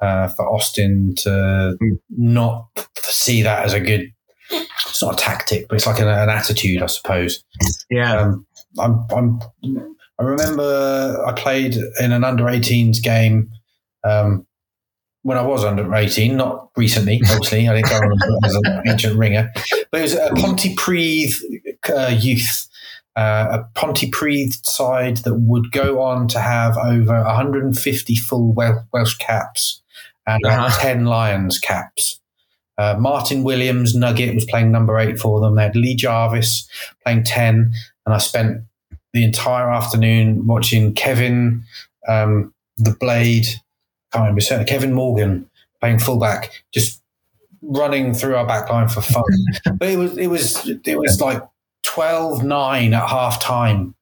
uh, for Austin to not see that as a good. It's not a tactic, but it's like an, an attitude, I suppose. Yeah. Um, I'm, I'm, I remember I played in an under 18s game um, when I was under 18, not recently, obviously. I didn't go on as an ancient ringer, but it was a Pontypridd uh, youth uh, a Pontypridd side that would go on to have over 150 full Welsh caps and uh-huh. 10 Lions caps. Uh, Martin Williams, Nugget, was playing number eight for them. They had Lee Jarvis playing 10. And I spent the entire afternoon watching Kevin, um, the Blade, can't remember, certainly Kevin Morgan playing fullback, just running through our back line for fun. but it was, it was, it was like 12 9 at half time.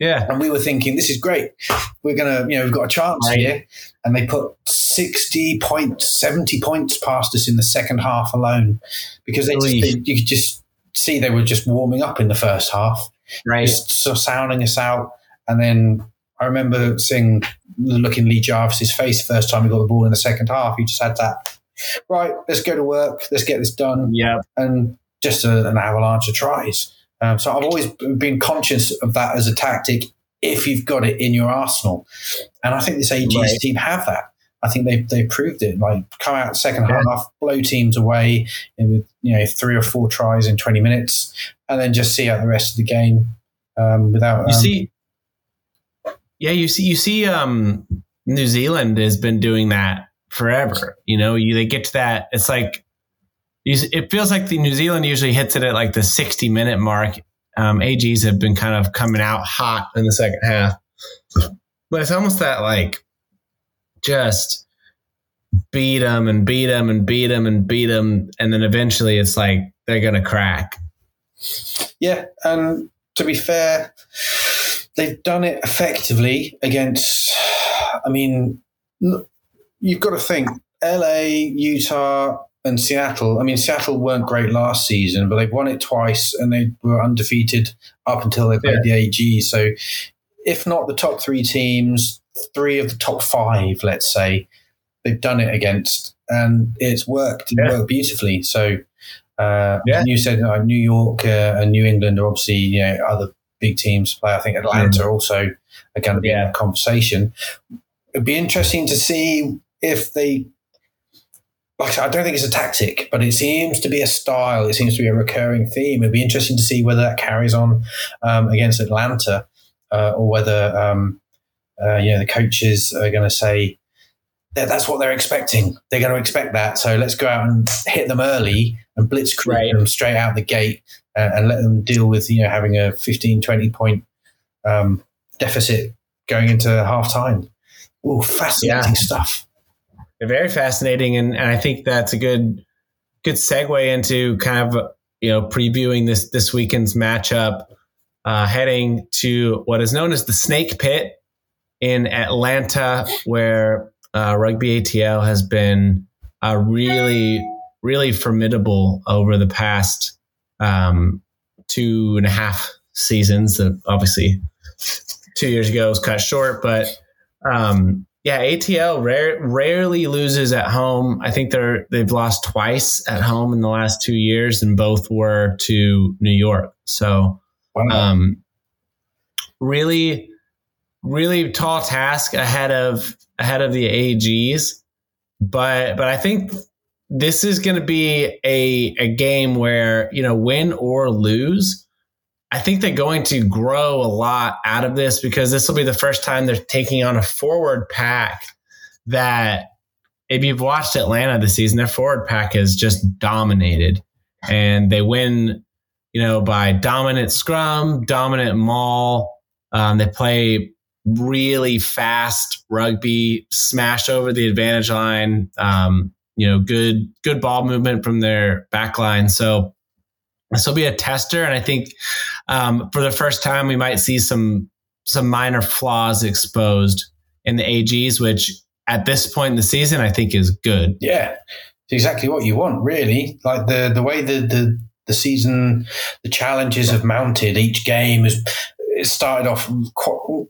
Yeah. And we were thinking, this is great. We're going to, you know, we've got a chance here. And they put 60 points, 70 points past us in the second half alone because they, just, they you could just see they were just warming up in the first half. Right. Just sounding us out. And then I remember seeing, looking Lee Jarvis's face first time he got the ball in the second half. He just had that, right, let's go to work. Let's get this done. Yeah. And just a, an avalanche of tries. Um, so I've always been conscious of that as a tactic if you've got it in your arsenal. And I think this AG's right. team have that. I think they they proved it. Like come out second yeah. half, blow teams away with you know three or four tries in twenty minutes, and then just see out the rest of the game um, without. You um, see, yeah, you see, you see, um, New Zealand has been doing that forever. You know, you they get to that. It's like it feels like the New Zealand usually hits it at like the 60 minute mark. Um, AGs have been kind of coming out hot in the second half, but it's almost that like just beat them and beat them and beat them and beat them, and then eventually it's like they're gonna crack. Yeah, and to be fair, they've done it effectively against. I mean, you've got to think LA, Utah, and Seattle. I mean, Seattle weren't great last season, but they've won it twice and they were undefeated up until they played yeah. the AG. So, if not the top three teams, three of the top five, let's say, they've done it against. and it's worked. It Yeah. worked beautifully. So, uh, Yeah. you said uh, New York uh, and New England are obviously you know other big teams play. I think Atlanta also are going to be in Yeah. that conversation. It'd be interesting to see if they. Like I said, I don't think it's a tactic, but it seems to be a style. It seems to be a recurring theme. It'd be interesting to see whether that carries on um, against Atlanta, uh, or whether um, uh, you know the coaches are going to say that that's what they're expecting. They're going to expect that. So let's go out and hit them early and blitzkrieg Right. them straight out the gate uh, and let them deal with you know having a 15, 20 point um, deficit going into half time. Oh, fascinating Yeah. stuff. very fascinating and, and i think that's a good good segue into kind of you know previewing this this weekend's matchup uh, heading to what is known as the snake pit in atlanta where uh, rugby atl has been uh, really really formidable over the past um, two and a half seasons that obviously two years ago was cut short but um, yeah, ATL rare, rarely loses at home. I think they're they've lost twice at home in the last two years, and both were to New York. So, um, really, really tall task ahead of ahead of the AGs, but but I think this is going to be a a game where you know win or lose. I think they're going to grow a lot out of this because this will be the first time they're taking on a forward pack that if you've watched Atlanta this season, their forward pack has just dominated and they win, you know, by dominant scrum, dominant maul. Um, they play really fast rugby, smash over the advantage line. Um, you know, good good ball movement from their back line. So this will be a tester, and I think um, for the first time we might see some some minor flaws exposed in the AGs, which at this point in the season I think is good. Yeah, it's exactly what you want, really. Like the the way the the, the season, the challenges have mounted. Each game is it started off quite,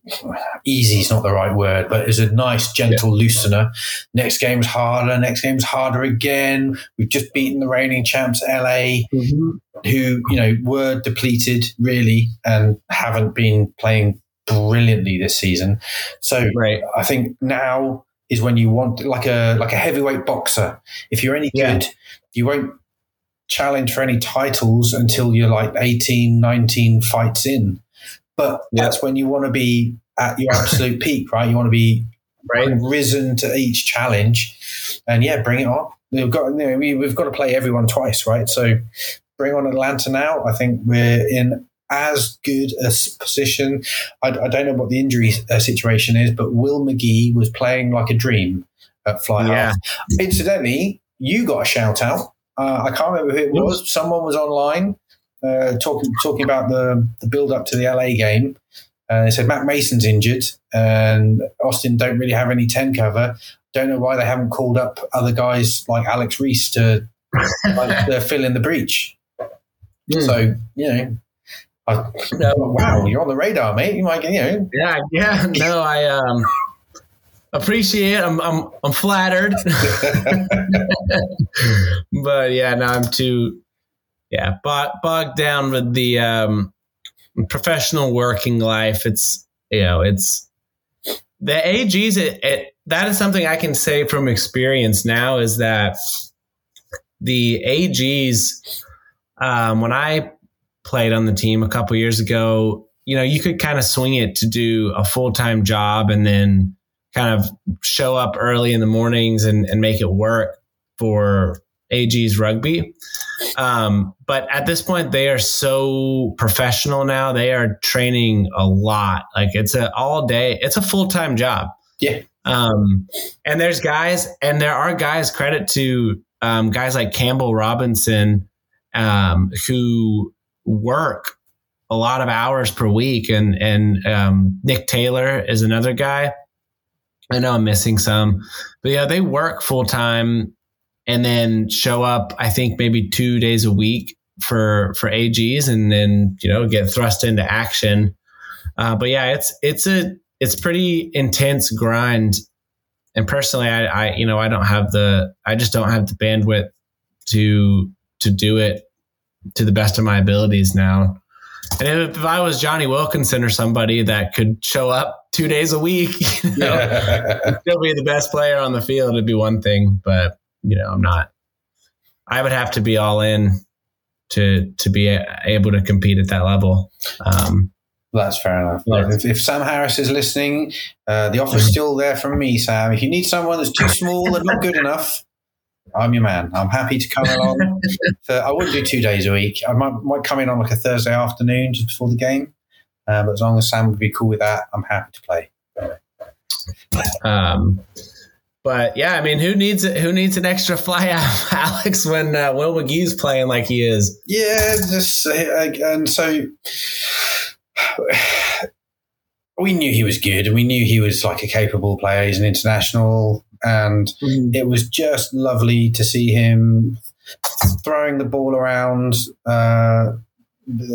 easy. Is not the right word, but it's a nice, gentle loosener. Next game's harder. Next game's harder again. We've just beaten the reigning champs, LA, mm-hmm. who you know were depleted really and haven't been playing brilliantly this season. So Right. I think now is when you want like a like a heavyweight boxer. If you're any Yeah. good, you won't challenge for any titles until you're like 18, 19 fights in. But Yeah. that's when you want to be at your absolute peak, right? You want to be Right. risen to each challenge, and yeah, bring it on. We've got you know, we, we've got to play everyone twice, right? So bring on Atlanta now. I think we're in as good a position. I, I don't know what the injury uh, situation is, but Will McGee was playing like a dream at fly Yeah. half. Incidentally, you got a shout out. Uh, I can't remember who it was. Someone was online uh, talking talking about the the build up to the LA game. Uh, they said Matt Mason's injured and Austin don't really have any ten cover. Don't know why they haven't called up other guys like Alex Reese to like, to fill in the breach. Hmm. So you know, I, wow, you're on the radar, mate. You might get you know. Yeah, yeah. No, I um appreciate it. I'm I'm I'm flattered. but yeah, no, I'm too yeah, bog, bogged down with the um professional working life. It's you know, it's the AGs it, it that is something I can say from experience now is that the AGs um when I played on the team a couple years ago, you know, you could kind of swing it to do a full time job and then kind of show up early in the mornings and, and make it work for AG's rugby. Um, but at this point, they are so professional now. They are training a lot. Like it's a all day, it's a full time job. Yeah. Um, and there's guys, and there are guys, credit to um, guys like Campbell Robinson, um, who work a lot of hours per week. And, and um, Nick Taylor is another guy. I know I'm missing some, but yeah, they work full time and then show up, I think maybe two days a week for, for AGs and then, you know, get thrust into action. Uh, but yeah, it's, it's a, it's pretty intense grind and personally, I, I, you know, I don't have the, I just don't have the bandwidth to to do it to the best of my abilities now. And if, if I was Jonny Wilkinson or somebody that could show up two days a week, you know, yeah. still be the best player on the field, it'd be one thing. But you know, I'm not. I would have to be all in to to be able to compete at that level. Um, that's fair enough. if, if, Sam Harris is listening, uh, the offer's still there from me, Sam. If you need someone that's too small and not good enough, I'm your man. I'm happy to come along. I wouldn't do two days a week. I might, might come in on like a Thursday afternoon just before the game. Uh, but as long as Sam would be cool with that, I'm happy to play. Um, but yeah, I mean, who needs who needs an extra fly out, Alex, when uh, Will McGee's playing like he is? Yeah, just uh, and so we knew he was good, and we knew he was like a capable player. He's an international, and mm. it was just lovely to see him throwing the ball around. Uh,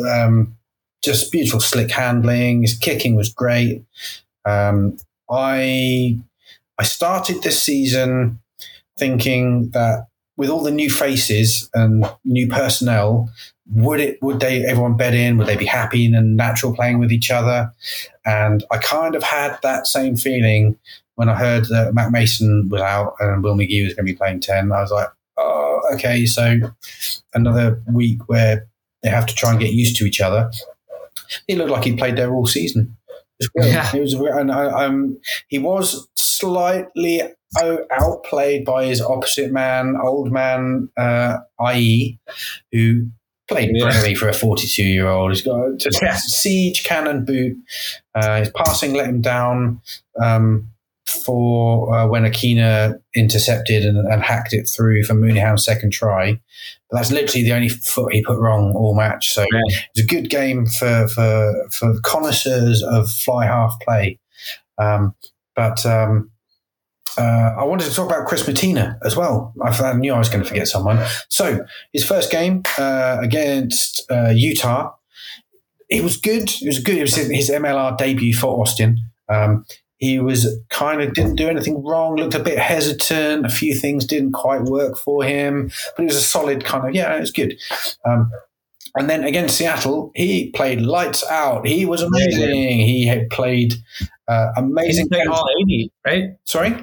um, just beautiful slick handling. His kicking was great. Um, I I started this season thinking that with all the new faces and new personnel, would it would they everyone bed in? Would they be happy and natural playing with each other? And I kind of had that same feeling when I heard that Matt Mason was out and Will McGee was going to be playing ten. I was like, oh, okay, so another week where they have to try and get used to each other. He looked like he played there all season. Yeah, he was, and I, um, he was slightly outplayed by his opposite man, old man, uh, IE, who played yeah. brilliantly for a 42 year old. He's got just yeah. siege cannon boot. Uh, his passing let him down um, for uh, when Akina intercepted and, and, hacked it through for Mooneyham's second try. But that's literally the only foot he put wrong all match. So yeah. it's a good game for, for, for connoisseurs of fly half play. Um, but um, uh, I wanted to talk about Chris Matina as well. I knew I was going to forget someone. So his first game uh, against uh, Utah, it was good. It was good. It was his MLR debut for Austin. Um, he was kind of didn't do anything wrong. Looked a bit hesitant. A few things didn't quite work for him, but it was a solid kind of yeah. It was good. Um, and then against Seattle, he played lights out. He was amazing. He had played uh, amazing. He played all eighty, right? Sorry.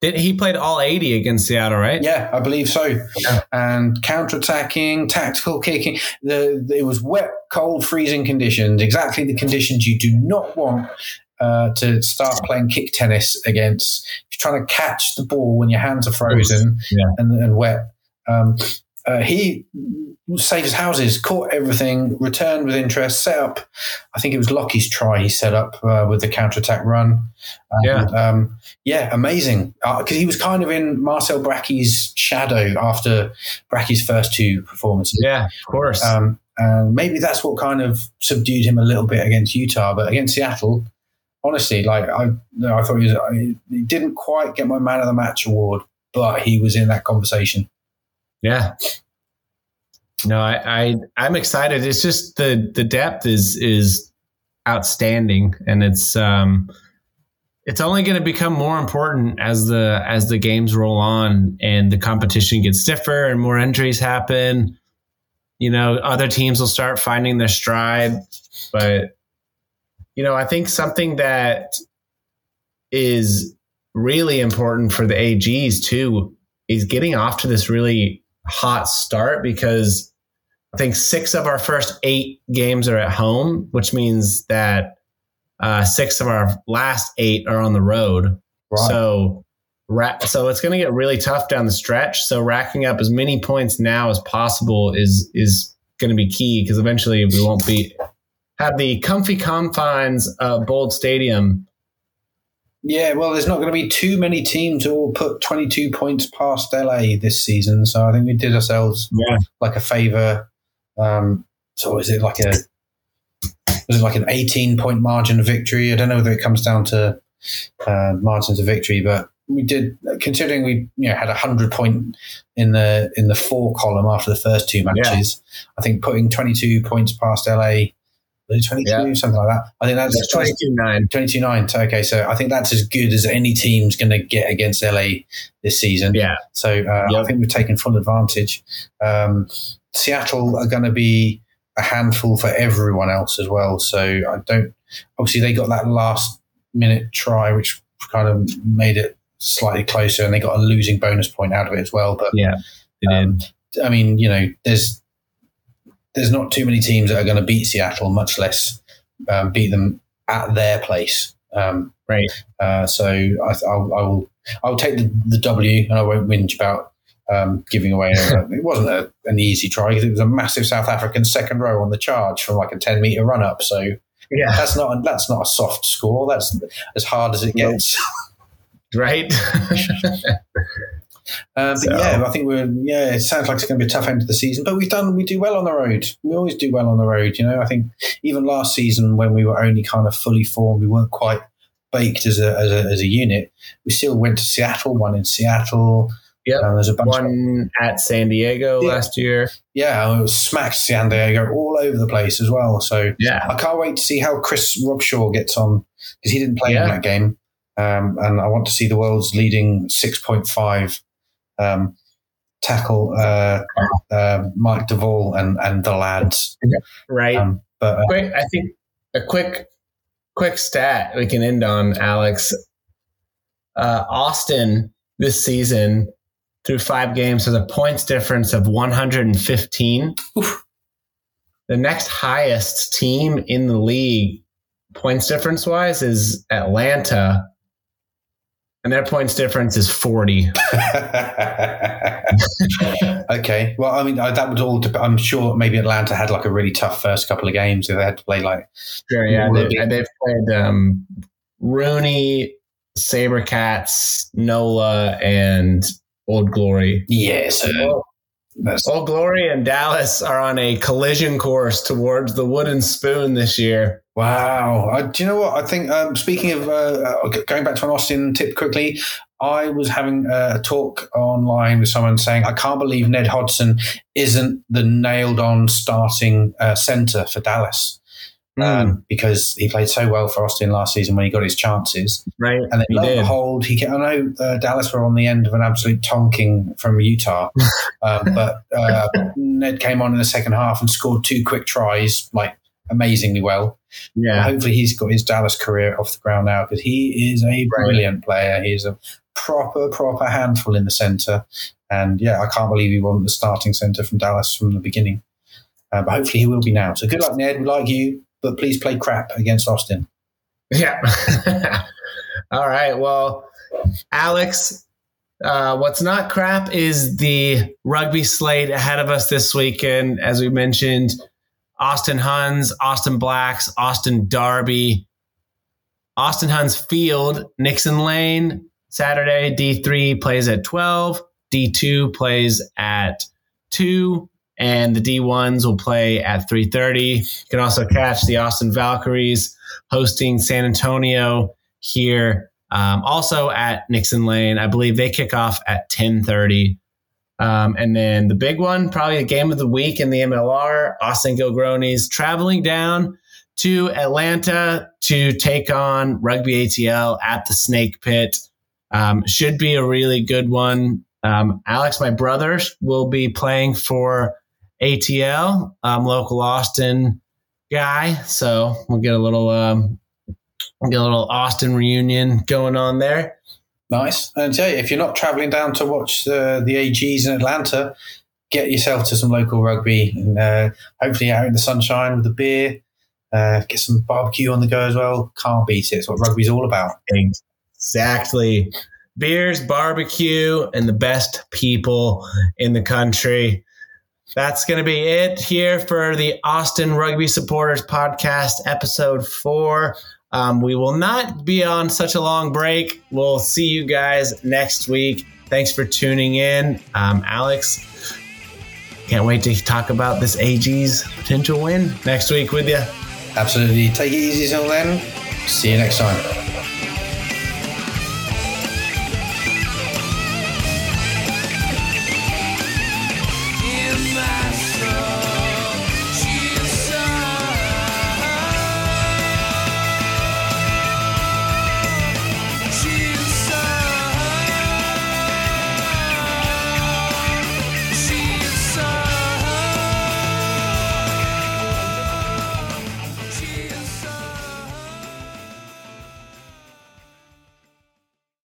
Did he played all 80 against Seattle, right? Yeah, I believe so. Yeah. And counter-attacking, tactical kicking. The, it was wet, cold, freezing conditions. Exactly the conditions you do not want uh, to start playing kick tennis against. If you're trying to catch the ball when your hands are frozen yeah. and, and, wet. Um, uh, he saved his houses, caught everything, returned with interest, set up. I think it was Lockie's try he set up uh, with the counter attack run. And, yeah, um, yeah, amazing. Because uh, he was kind of in Marcel Bracky's shadow after Bracky's first two performances. Yeah, of course. Um, and maybe that's what kind of subdued him a little bit against Utah, but against Seattle, honestly, like I, I thought he was. He didn't quite get my man of the match award, but he was in that conversation. Yeah. No, I, I I'm excited. It's just the the depth is is outstanding, and it's um it's only going to become more important as the as the games roll on and the competition gets stiffer and more injuries happen. You know, other teams will start finding their stride, but you know, I think something that is really important for the AGs too is getting off to this really hot start because I think six of our first eight games are at home, which means that uh, six of our last eight are on the road. Right. So, ra- so it's going to get really tough down the stretch. So, racking up as many points now as possible is is going to be key because eventually we won't be have the comfy confines of Bold Stadium yeah, well, there's not going to be too many teams who will put 22 points past LA this season. So I think we did ourselves yeah. like a favor. Um, so is it like a was it like an 18 point margin of victory? I don't know whether it comes down to uh, margins of victory, but we did considering we you know had a hundred point in the in the four column after the first two matches. Yeah. I think putting 22 points past LA 22, yeah. something like that. I think that's 22 9. 22 9. Okay, so I think that's as good as any team's going to get against LA this season. Yeah. So uh, yep. I think we've taken full advantage. Um, Seattle are going to be a handful for everyone else as well. So I don't, obviously, they got that last minute try, which kind of made it slightly closer, and they got a losing bonus point out of it as well. But yeah, um, I mean, you know, there's there's not too many teams that are going to beat Seattle, much less um, beat them at their place. Um, right. Uh, so I, I'll, I'll, I'll take the, the, W, and I won't whinge about um, giving away. A, it wasn't a, an easy try because it was a massive South African second row on the charge from like a ten meter run up. So yeah, that's not a, that's not a soft score. That's as hard as it gets. Right. Um, so. yeah, I think we're yeah. It sounds like it's going to be a tough end of the season, but we've done we do well on the road. We always do well on the road. You know, I think even last season when we were only kind of fully formed, we weren't quite baked as a as a, as a unit. We still went to Seattle, won in Seattle. Yeah, um, there's a bunch one of, at San Diego yeah. last year. Yeah, it was smacked San Diego all over the place as well. So yeah, I can't wait to see how Chris Robshaw gets on because he didn't play yeah. in that game. Um, and I want to see the world's leading 6.5 um, tackle uh, uh, Mike Duvall and, and the lads. Right. Um, but uh, quick, I think a quick quick stat we can end on, Alex. Uh, Austin this season through five games has a points difference of 115. Oof. The next highest team in the league, points difference wise, is Atlanta and their points difference is 40. okay. Well, I mean, that would all, dep- I'm sure maybe Atlanta had like a really tough first couple of games. If they had to play like. Sure, yeah. They, have played um, RUNY, Sabercats, Nola, and Old Glory. Yes. So, Old Glory and Dallas are on a collision course towards the wooden spoon this year. Wow. I, do you know what? I think, um, speaking of uh, uh going back to an Austin tip quickly, I was having a talk online with someone saying, I can't believe Ned Hodgson isn't the nailed on starting uh, center for Dallas. Mm. Um, because he played so well for Austin last season when he got his chances. Right. And then lo and behold, he I know uh, Dallas were on the end of an absolute tonking from Utah, um, but uh, Ned came on in the second half and scored two quick tries, like amazingly well. Yeah. hopefully he's got his Dallas career off the ground now because he is a brilliant player. He's a proper, proper handful in the centre. And yeah, I can't believe he wasn't the starting centre from Dallas from the beginning. Uh, but hopefully he will be now. So good luck, Ned. We like you, but please play crap against Austin. Yeah. All right. Well, Alex, uh, what's not crap is the rugby slate ahead of us this weekend. As we mentioned, Austin Huns, Austin Blacks, Austin Derby, Austin Huns Field, Nixon Lane, Saturday, D3 plays at 12, D2 plays at 2, and the D1s will play at 3.30. You can also catch the Austin Valkyries hosting San Antonio here, um, also at Nixon Lane. I believe they kick off at 10.30. Um, and then the big one, probably the game of the week in the MLR, Austin Gilgronis traveling down to Atlanta to take on Rugby ATL at the Snake Pit. Um, should be a really good one. Um, Alex, my brother, will be playing for ATL, um, local Austin guy. So we'll get a little, um, get a little Austin reunion going on there. Nice. And tell you, if you're not traveling down to watch the, the AGs in Atlanta, get yourself to some local rugby and uh, hopefully out in the sunshine with a beer. Uh, get some barbecue on the go as well. Can't beat it. It's what rugby's all about. Exactly. Beers, barbecue, and the best people in the country. That's going to be it here for the Austin Rugby Supporters Podcast, episode four. Um, we will not be on such a long break. We'll see you guys next week. Thanks for tuning in. Um, Alex, can't wait to talk about this AG's potential win next week with you. Absolutely. Take it easy till then. See you next time.